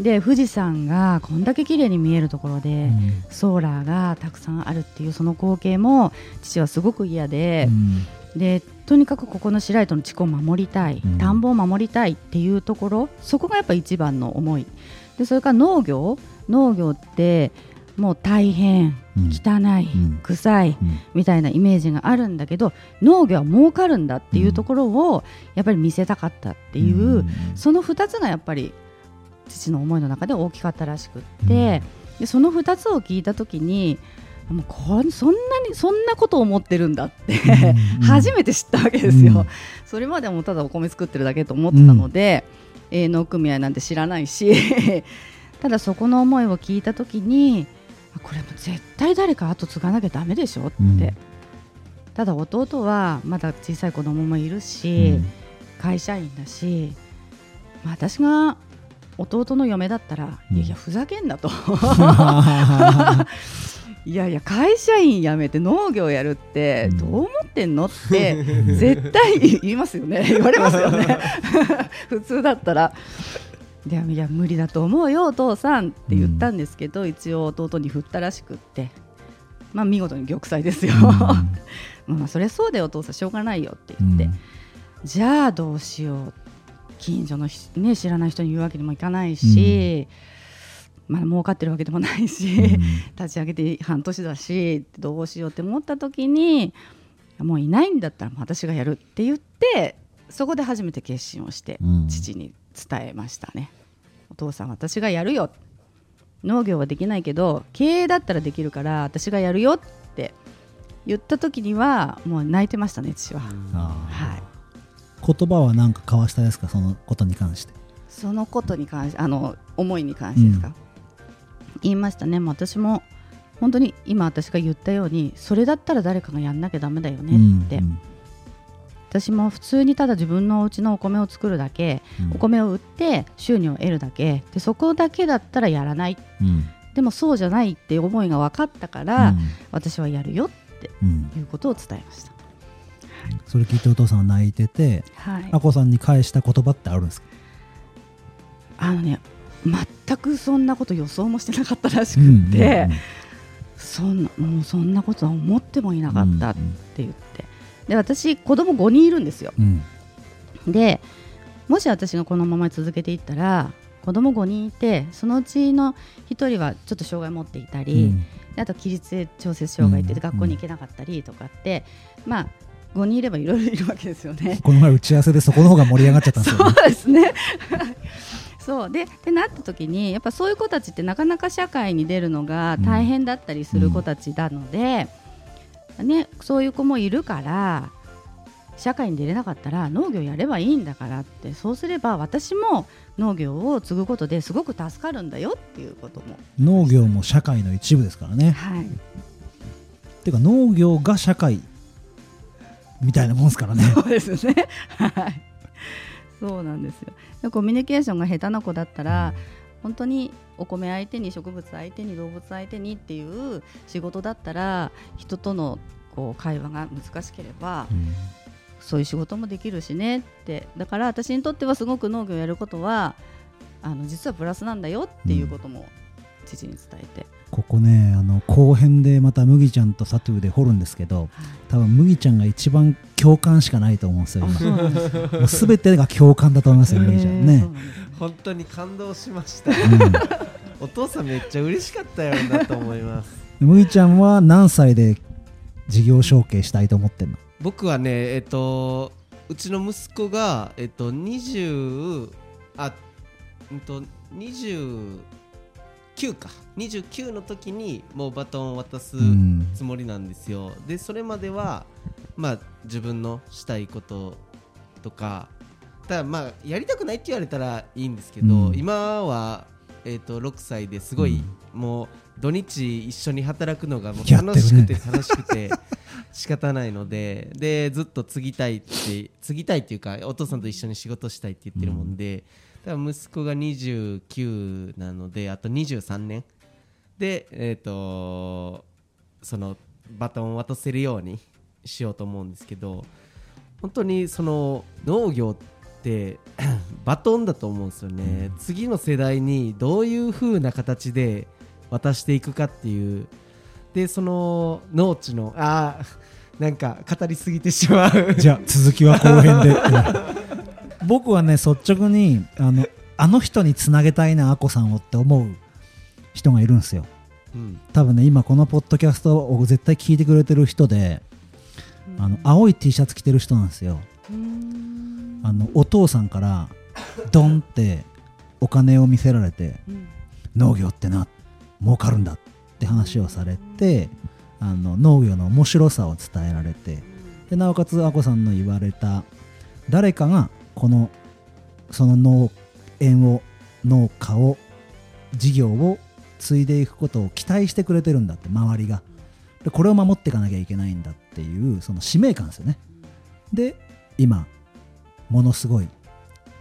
で富士山がこんだけ綺麗に見えるところで、うん。ソーラーがたくさんあるっていうその光景も父はすごく嫌で,、でとにかくここの白糸の地区を守りたい、うん。田んぼを守りたいっていうところそこがやっぱ一番の思い。でそれから農業。農業ってもう大変うん。汚い、うん。臭いうん。みたいなイメージがあるんだけど農業は儲かるんだっていうところをやっぱり見せたかったっていう、うん。その2つがやっぱり父の思いの中で大きかったらしくって、でその2つを聞いた時にもうこんそんなにそんなことを思ってるんだってうん。初めて知ったわけですよ、うん。それまではもうただお米作ってるだけと思ってたので、営農組合なんて知らないし ただそこの思いを聞いた時にあこれも絶対誰か後継がなきゃダメでしょって、うん。ただ弟はまだ小さい子供もいるし、うん。会社員だし、まあ、私が弟の嫁だったら、うん。いやいやふざけんなと。いやいや会社員辞めて農業やるってうん。どう思ってんのって 絶対言いますよね。言われますよね。普通だったら。いやいや無理だと思うよお父さんって言ったんですけど、一応弟に振ったらしくって。まあ見事に玉砕ですよ、まあそれそうだよお父さんしょうがないよって言って、じゃあどうしよう近所のひ、ね、知らない人に言うわけにもいかないし、まあ儲かってるわけでもないし、立ち上げて半年だしどうしようって思った時にもういないんだったら私がやるって言ってそこで初めて決心をしてうん。父に伝えましたね、お父さん私がやるよ。農業はできないけど経営だったらできるから私がやるよって言った時にはもう泣いてましたね父は、あ。はい。ー言葉は何か交わしたですか？そのことに関して。そのことに関してあの思いに関してですか、うん。言いましたね。もう私も本当に今私が言ったようにそれだったら誰かがやんなきゃダメだよねって、うん私も普通にただ自分のお家のお米を作るだけ、うん。お米を売って収入を得るだけ。でそこだけだったらやらない。うん。でもそうじゃないっていう思いが分かったから、私はやるよってうん。いうことを伝えました。それ聞いてお父さんは泣いててはい。あこさんに返した言葉ってあるんですか？あのね全くそんなこと予想もしてなかったらしくって、そんなもうそんなことは思ってもいなかったって言って、で私子供5人いるんですよ。うん。でもし私がこのまま続けていったら子供5人いてそのうちの1人はちょっと障害を持っていたり、であと起立性調節障害って学校に行けなかったりとかって、まあ5人いればいろいろいるわけですよね。この前打ち合わせでそこの方が盛り上がっちゃったんですよそうねですね。そう。でってなった時にやっぱそういう子たちってなかなか社会に出るのが大変だったりする子たちなので、ね、そういう子もいるから社会に出れなかったら農業やればいいんだからってそうすれば私も農業を継ぐことですごく助かるんだよっていうことも、農業も社会の一部ですからねはい、てか農業が社会みたいなもんですからねそうですね。はい。そうなんですよ。でコミュニケーションが下手な子だったら、本当にお米相手に植物相手に動物相手にっていう仕事だったら人とのこう会話が難しければうん。そういう仕事もできるしねって。だから私にとってはすごく農業をやることはあの実はプラスなんだよっていうことも父に伝えて、ここねあの後編でまた麦ちゃんとサトゥーで掘るんですけど多分麦ちゃんが一番共感しかないと思うんですよ今。もう全てが共感だと思いますよ麦ちゃん。ね。本当に感動しました。うん。お父さんめっちゃ嬉しかったよなと思います。麦ちゃんは何歳で事業承継したいと思ってんの？僕はねえっとうちの息子がえっと20あうんと29か。29の時にもうバトンを渡すうん。つもりなんですよ。でそれまではまあ自分のしたいこととかただまあやりたくないって言われたらいいんですけど、うん。今はえっと6歳ですごい、もう土日一緒に働くのがもう楽しくて楽しくて仕方ないのででずっと継ぎたいって継ぎたいっていうかお父さんと一緒に仕事したいって言ってるもんで、だから息子が29なのであと23年。でえっ、とそのバトンを渡せるようにしようと思うんですけど本当にその農業って バトンだと思うんですよね、次の世代にどういう風な形で渡していくかっていう。でその農地のあーなんか語りすぎてしまう。じゃあ続きは後編で 僕はね率直にあのあの人につなげたいなあこさんをって思う人がいるんですよ。うん。多分ね今このポッドキャストを絶対聞いてくれてる人であの青い T シャツ着てる人なんですよ。あのお父さんからドンってお金を見せられてうん。農業ってな儲かるんだって話をされてあの農業の面白さを伝えられてでなおかつあこさんの言われた誰かがこのその農園を農家を事業を継いでいくことを期待してくれてるんだって周りが。でこれを守っていかなきゃいけないんだっていうその使命感ですよね。で今ものすごい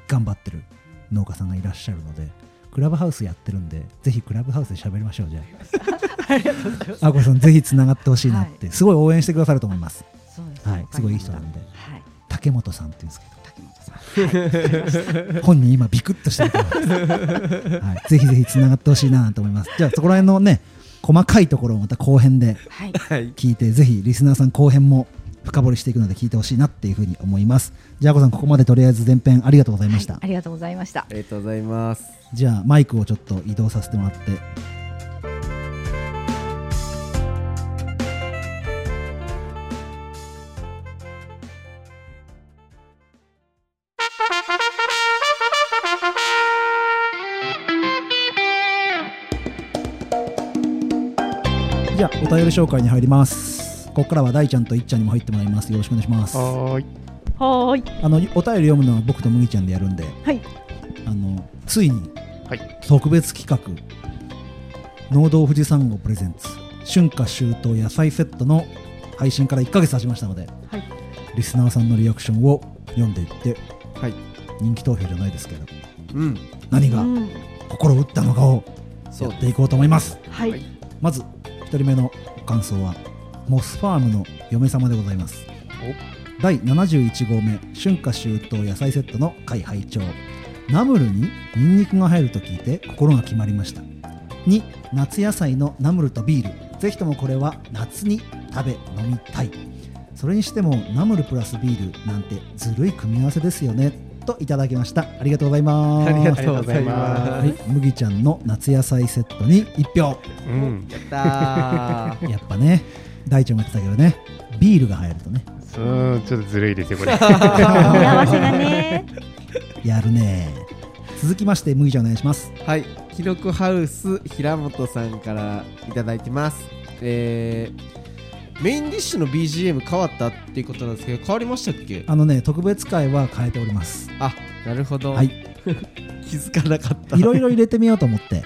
頑張ってる農家さんがいらっしゃるのでクラブハウスやってるんでぜひクラブハウスで喋りましょうじゃあ。ありがとうございます。あこさんぜひつながってほしいなって、すごい応援してくださると思います。そうですはいすごいいい人なんで。はい。竹本さんって言うんですけど竹 本人今ビクッとしてると思います、はい、ぜひぜひつながってほしいなと思います。じゃあそこら辺のね細かいところをまた後編ではい。はい聞いてぜひリスナーさん後編も深掘りしていくので聞いてほしいなっていうふうに思います。じゃああこさんここまでとりあえず前編ありがとうございました、はいありがとうございましたありがとうございますじゃあマイクをちょっと移動させてもらってじゃあお便り紹介に入ります。ここからは大ちゃんといっちゃんにも入ってもらいます。よろしくお願いします。はーい。はーい。あのお便り読むのは僕と麦ちゃんでやるんではい。あのついにはい。特別企画農道富士山号プレゼンツ春夏秋冬野菜セットの配信から1ヶ月経ちましたので、はい。リスナーさんのリアクションを読んでいってはい。人気投票じゃないですけどうん。何がうん。心を打ったのかをやっていこうと思います。はい。まず1人目の感想はモスファームの嫁様でございます。第71号目春夏秋冬野菜セットの会拝聴。ナムルにニンニクが入ると聞いて心が決まりました。2夏野菜のナムルとビール。ぜひともこれは夏に食べ飲みたい。それにしてもナムルプラスビールなんてずるい組み合わせですよね。といただきました。ありがとうございます。ありがとうございまはい、麦ちゃんの夏野菜セットに1票。うん。すやったー。やっぱね大ちゃんも言ってたけどねビールが入るとね。うんちょっとずるいですよこれ。組み合わせがね。やるね。続きまして麦ちゃんお願いします。はい、キノコハウス平本さんからいただいてます。えー、メインディッシュの BGM 変わったっていうことなんですけど、変わりましたっけ？あのね特別会は変えておりますあ、なるほど。はい 気づかなかった。いろいろ入れてみようと思って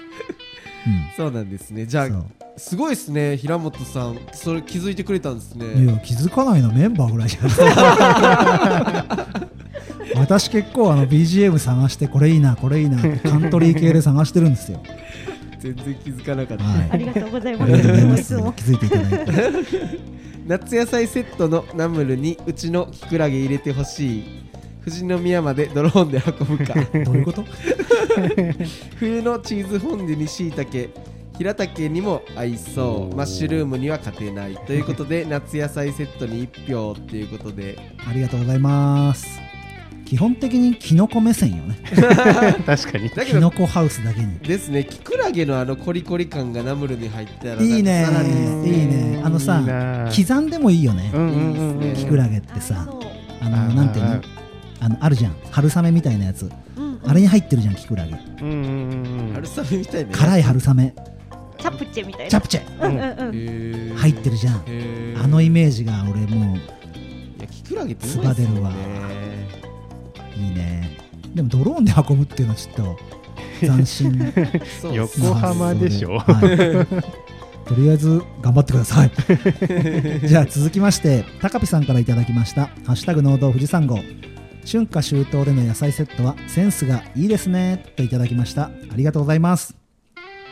そうなんですね。じゃあ、うんすごいですね、平本さん。それ気づいてくれたんですそういね。や気づかないのメンバーぐらいじゃん 私結構あの BGM 探してこれいいなこれいいなってカントリー系で探してるんですよ全然気づかなかった。はい。ありがとうございあます。気づいていただいて夏野菜セットのナムルにうちのキクラゲ入れてほしい。富士宮までドローンで運ぶか。どういうこと？冬のチーズフォンデュにしいたけ平竹にも合いそう。マッシュルームには勝てない。ということで夏野菜セットに1票っていうことで。ありがとうございます基本的にキノコ目線よね。確かに。だけどキノコハウスだけに。ですね。キクラゲのあのコリコリ感がナムルに入ったらいいね。さらにいいね。あのさいいな。刻んでもいいよね。うんうんうんキクラゲってさそうあのなんていうの？あのあるじゃん。春雨みたいなやつ。うんあれに入ってるじゃんキクラゲ。うんうんうんうん。春雨みたいな辛い春雨。チャプチェみたいな。チャプチェ。うんうんうん。入ってるじゃん。あのイメージが俺もいやキクラゲってうまいっすもんねういいね。でもドローンで運ぶっていうのはちょっと斬新。そ う横浜でしょ？はい。とりあえず頑張ってください。じゃあ続きまして高ピさんからいただきました「ハッシュタグ農道富士山号」春夏秋冬での野菜セットはセンスがいいですねといただきました。ありがとうございます。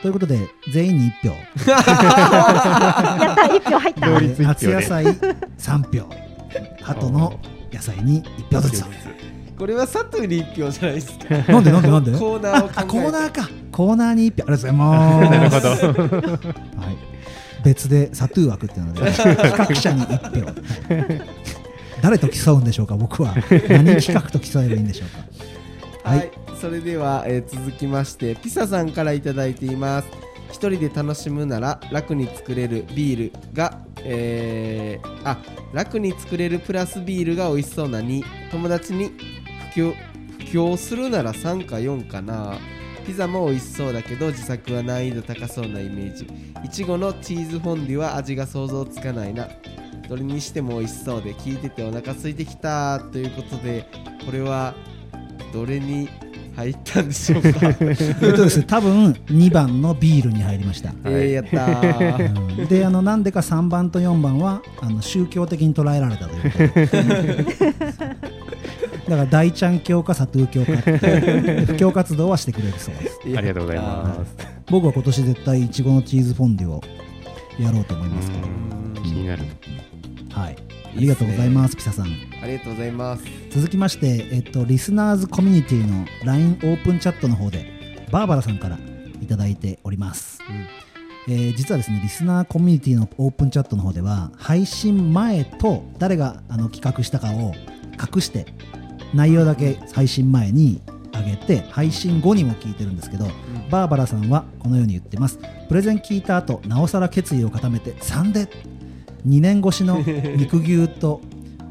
ということで全員に1票。やった一票入った。夏野菜3票。鳩の野菜に1票ずつこれはサトゥに1票じゃないですか。なんでなんでなんで？コーナーを考えて。あコーナーか。コーナーに1票。ありがとうございます。なるほど。はい、別でサトゥー枠っていうので企画者に1票、はい。誰と競うんでしょうか僕は。何企画と競えばいいんでしょうか。は、はい。いそれでは、えー続きましてピサさんからいただいています。一人で楽しむなら楽に作れるビールが、えーあ楽に作れるプラスビールが美味しそうな2友達に布教するなら3か4かな。ピザも美味しそうだけど自作は難易度高そうなイメージ。いちごのチーズフォンデュは味が想像つかないな。どれにしても美味しそうで聞いててお腹空いてきた。ということでこれはどれに入ったんでしょうか。えっとですね多分2番のビールに入りました、えー、やったー。うん。であのなんでか3番と4番はあの宗教的に捉えられたということで。だから大ちゃん教かサトゥー教かっていう布教活動はしてくれるそうです。ありがとうございます。僕は今年絶対いちごのチーズフォンデュをやろうと思いますけど、うん。気になる。はい。ありがとうございますピサさん。ありがとうございます。続きまして、えっと、リスナーズコミュニティの LINE オープンチャットの方でバーバラさんからいただいております、えー実はですねリスナーコミュニティのオープンチャットの方では配信前と誰があの企画したかを隠して内容だけ配信前に上げて配信後にも聞いてるんですけど、バーバラさんはこのように言ってます。プレゼン聞いた後なおさら決意を固めて3で2年越しの肉牛と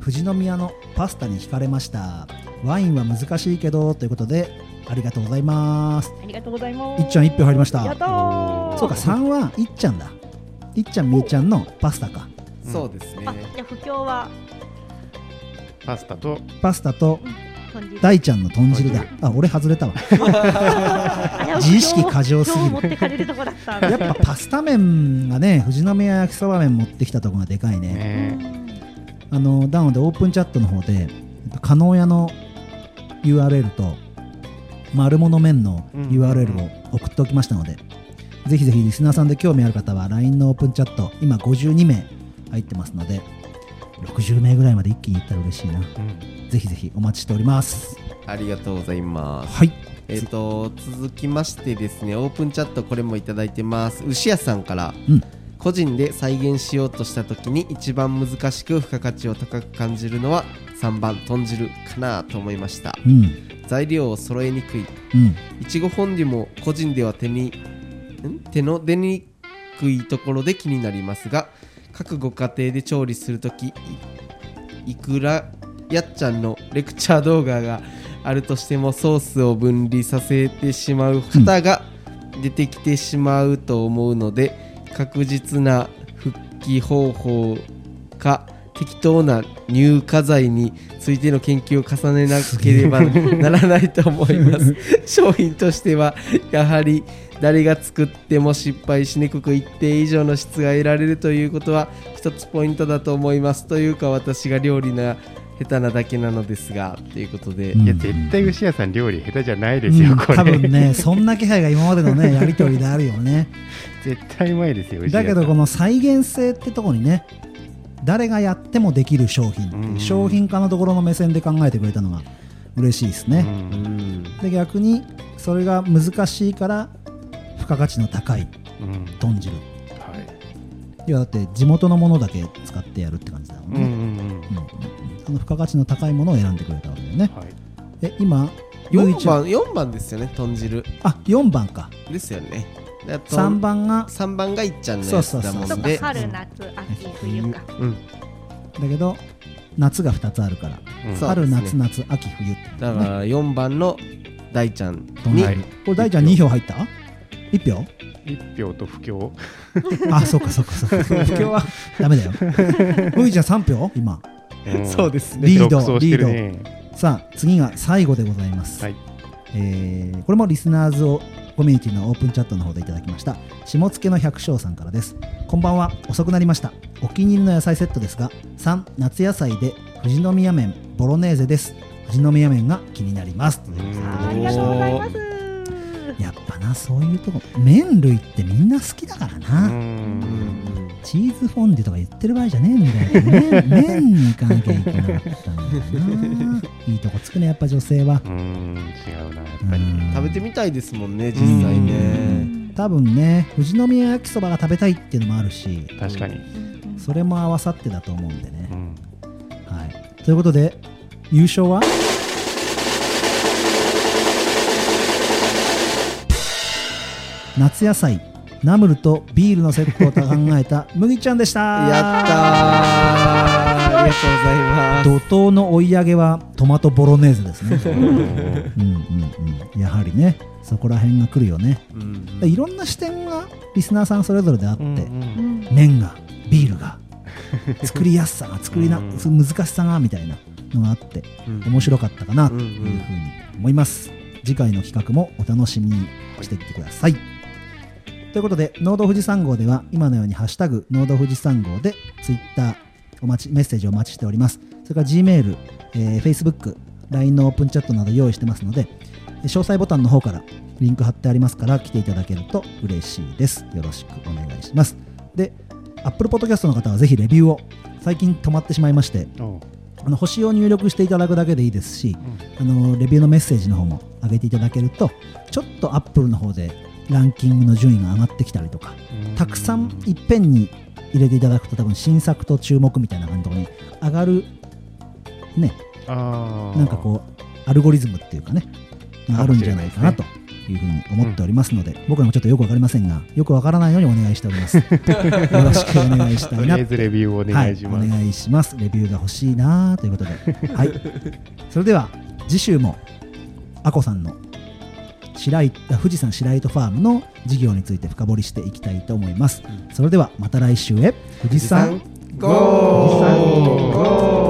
富士宮のパスタに惹かれました。ワインは難しいけどということでありがとうございます。ありがとうございます。いっちゃん1票入りました。やったー。そうか3はいっちゃんだ。いっちゃんみーちゃんのパスタか。そうですね。あじゃあ不況はパスタと。パスタと豚汁大ちゃんの豚汁だ。あ俺外れたわ。自意識過剰すぎる。やっぱパスタ麺がね富士宮焼きそば麺持ってきたところがでかいね。ねあのなのでオープンチャットの方でえっと加納屋の URL と丸物麺のうん。URL を送っておきましたので、ぜひぜひリスナーさんで興味ある方は LINE のオープンチャット今52名入ってますので60名ぐらいまで一気にいったら嬉しいな。うん。ぜひぜひお待ちしております。ありがとうございます。はい。えっ、と続きましてですねオープンチャットこれもいただいてます。牛屋さんから、うん。個人で再現しようとした時に一番難しく付加価値を高く感じるのは3番豚汁かなと思いました。うん。材料を揃えにくい。うん。いちごフォンデュも個人では手にん？手の出にくいところで気になりますが各ご家庭で調理するときいいくらやっちゃんのレクチャー動画があるとしてもソースを分離させてしまう旗が出てきてしまうと思うので、確実な復帰方法か適当な乳化剤についての研究を重ねなければならないと思います。商品としてはやはり誰が作っても失敗しにくく一定以上の質が得られるということは一つポイントだと思いますというか私が料理が下手なだけなのですがということで、うん。いや絶対牛屋さん料理下手じゃないですよ、うん。これ。多分ねそんな気配が今までのねやり取りであるよね。絶対うまいですよ牛屋さん。だけどこの再現性ってとこにね誰がやってもできる商品っていううん商品化のところの目線で考えてくれたのが嬉しいですうね、うん。ん。で逆にそれが難しいから付加価値の高いうん。豚汁。はい。いやだって地元のものだけ使ってやるって感じだもんね、うんうんうん。うん。うんうんその付加価値の高いものを選んでくれたわけだよね。はい。え今ゆうい4ちゃん番4番ですよね豚汁。あ4番か。ですよね。であと3番が？3番がいっちゃんのやつだもそうそっかんで春夏秋冬か。うん。だけど夏が2つあるから、うん。そう春夏夏秋冬ってだから4番の大ちゃんに、はい。これ大ちゃん2票入った？?1 票？一票と不況？あ、そうかそうかそうか。不況は？ダメだよ。むいちゃん3票今。そうですね。リード独走してるね。さあ、次が最後でございます。はい。えーこれもリスナーズをコミュニティのオープンチャットの方でいただきました。下野の百姓さんからです。こんばんは。遅くなりました。お気に入りの野菜セットですが3夏野菜で富士宮麺ボロネーゼです。富士宮麺が気になります。ありがとうございますやっぱなそういうとこ麺類ってみんな好きだからな、チーズフォンデュとか言ってる場合じゃねえんだよ。麺麺に行かなきゃいけなかったんだよな。いいとこつくね、やっぱ女性は。うん違うなやっぱりうん食べてみたいですもんね実際うねん多分ね、富士宮焼きそばが食べたいっていうのもあるし、確かにそれも合わさってだと思うんでねう。んはい。ということで、優勝は？夏野菜、ナムルとビールのセットを考えた 麦ちゃんでした。やったー。ありがとうございます。怒涛の追い上げはトマトボロネーゼですね。う。んうんうん。やはりねそこら辺が来るよね。うんでいろんな視点がリスナーさんそれぞれであって、うんうん。うん麺がビールが 作りやすさが作りなうん。難しさがみたいなのがあってうん。面白かったかなとうんうん。いうふうに思います。次回の企画もお楽しみにしていってくださいということで農道富士山号では今のように「ハッシュタグ農道富士山号」でツイッターお待ちメッセージをお待ちしております。それから G メール、えー、Facebook、LINE のオープンチャットなど用意してますので詳細ボタンの方からリンク貼ってありますから来ていただけると嬉しいです。よろしくお願いします。で Apple Podcast の方はぜひレビューを最近止まってしまいましてあの星を入力していただくだけでいいですし、あのレビューのメッセージの方も上げていただけるとちょっとアップルの方でランキングの順位が上がってきたりとかたくさんいっぺんに入れていただくと多分新作と注目みたいな感じのところに上がるね。なんかこうアルゴリズムっていうかねがあるんじゃないかなというふうに思っておりますので、僕らもちょっとよくわかりませんがよくわからないようにお願いしております。よろしくお願いしたいな。とりあえずレビューをお願いします、はい、お願いします。レビューが欲しいなということで。はい。それでは次週もあこさんの白井あ富士山白糸ファームの事業について深掘りしていきたいと思います、それではまた来週へ。富士山ゴー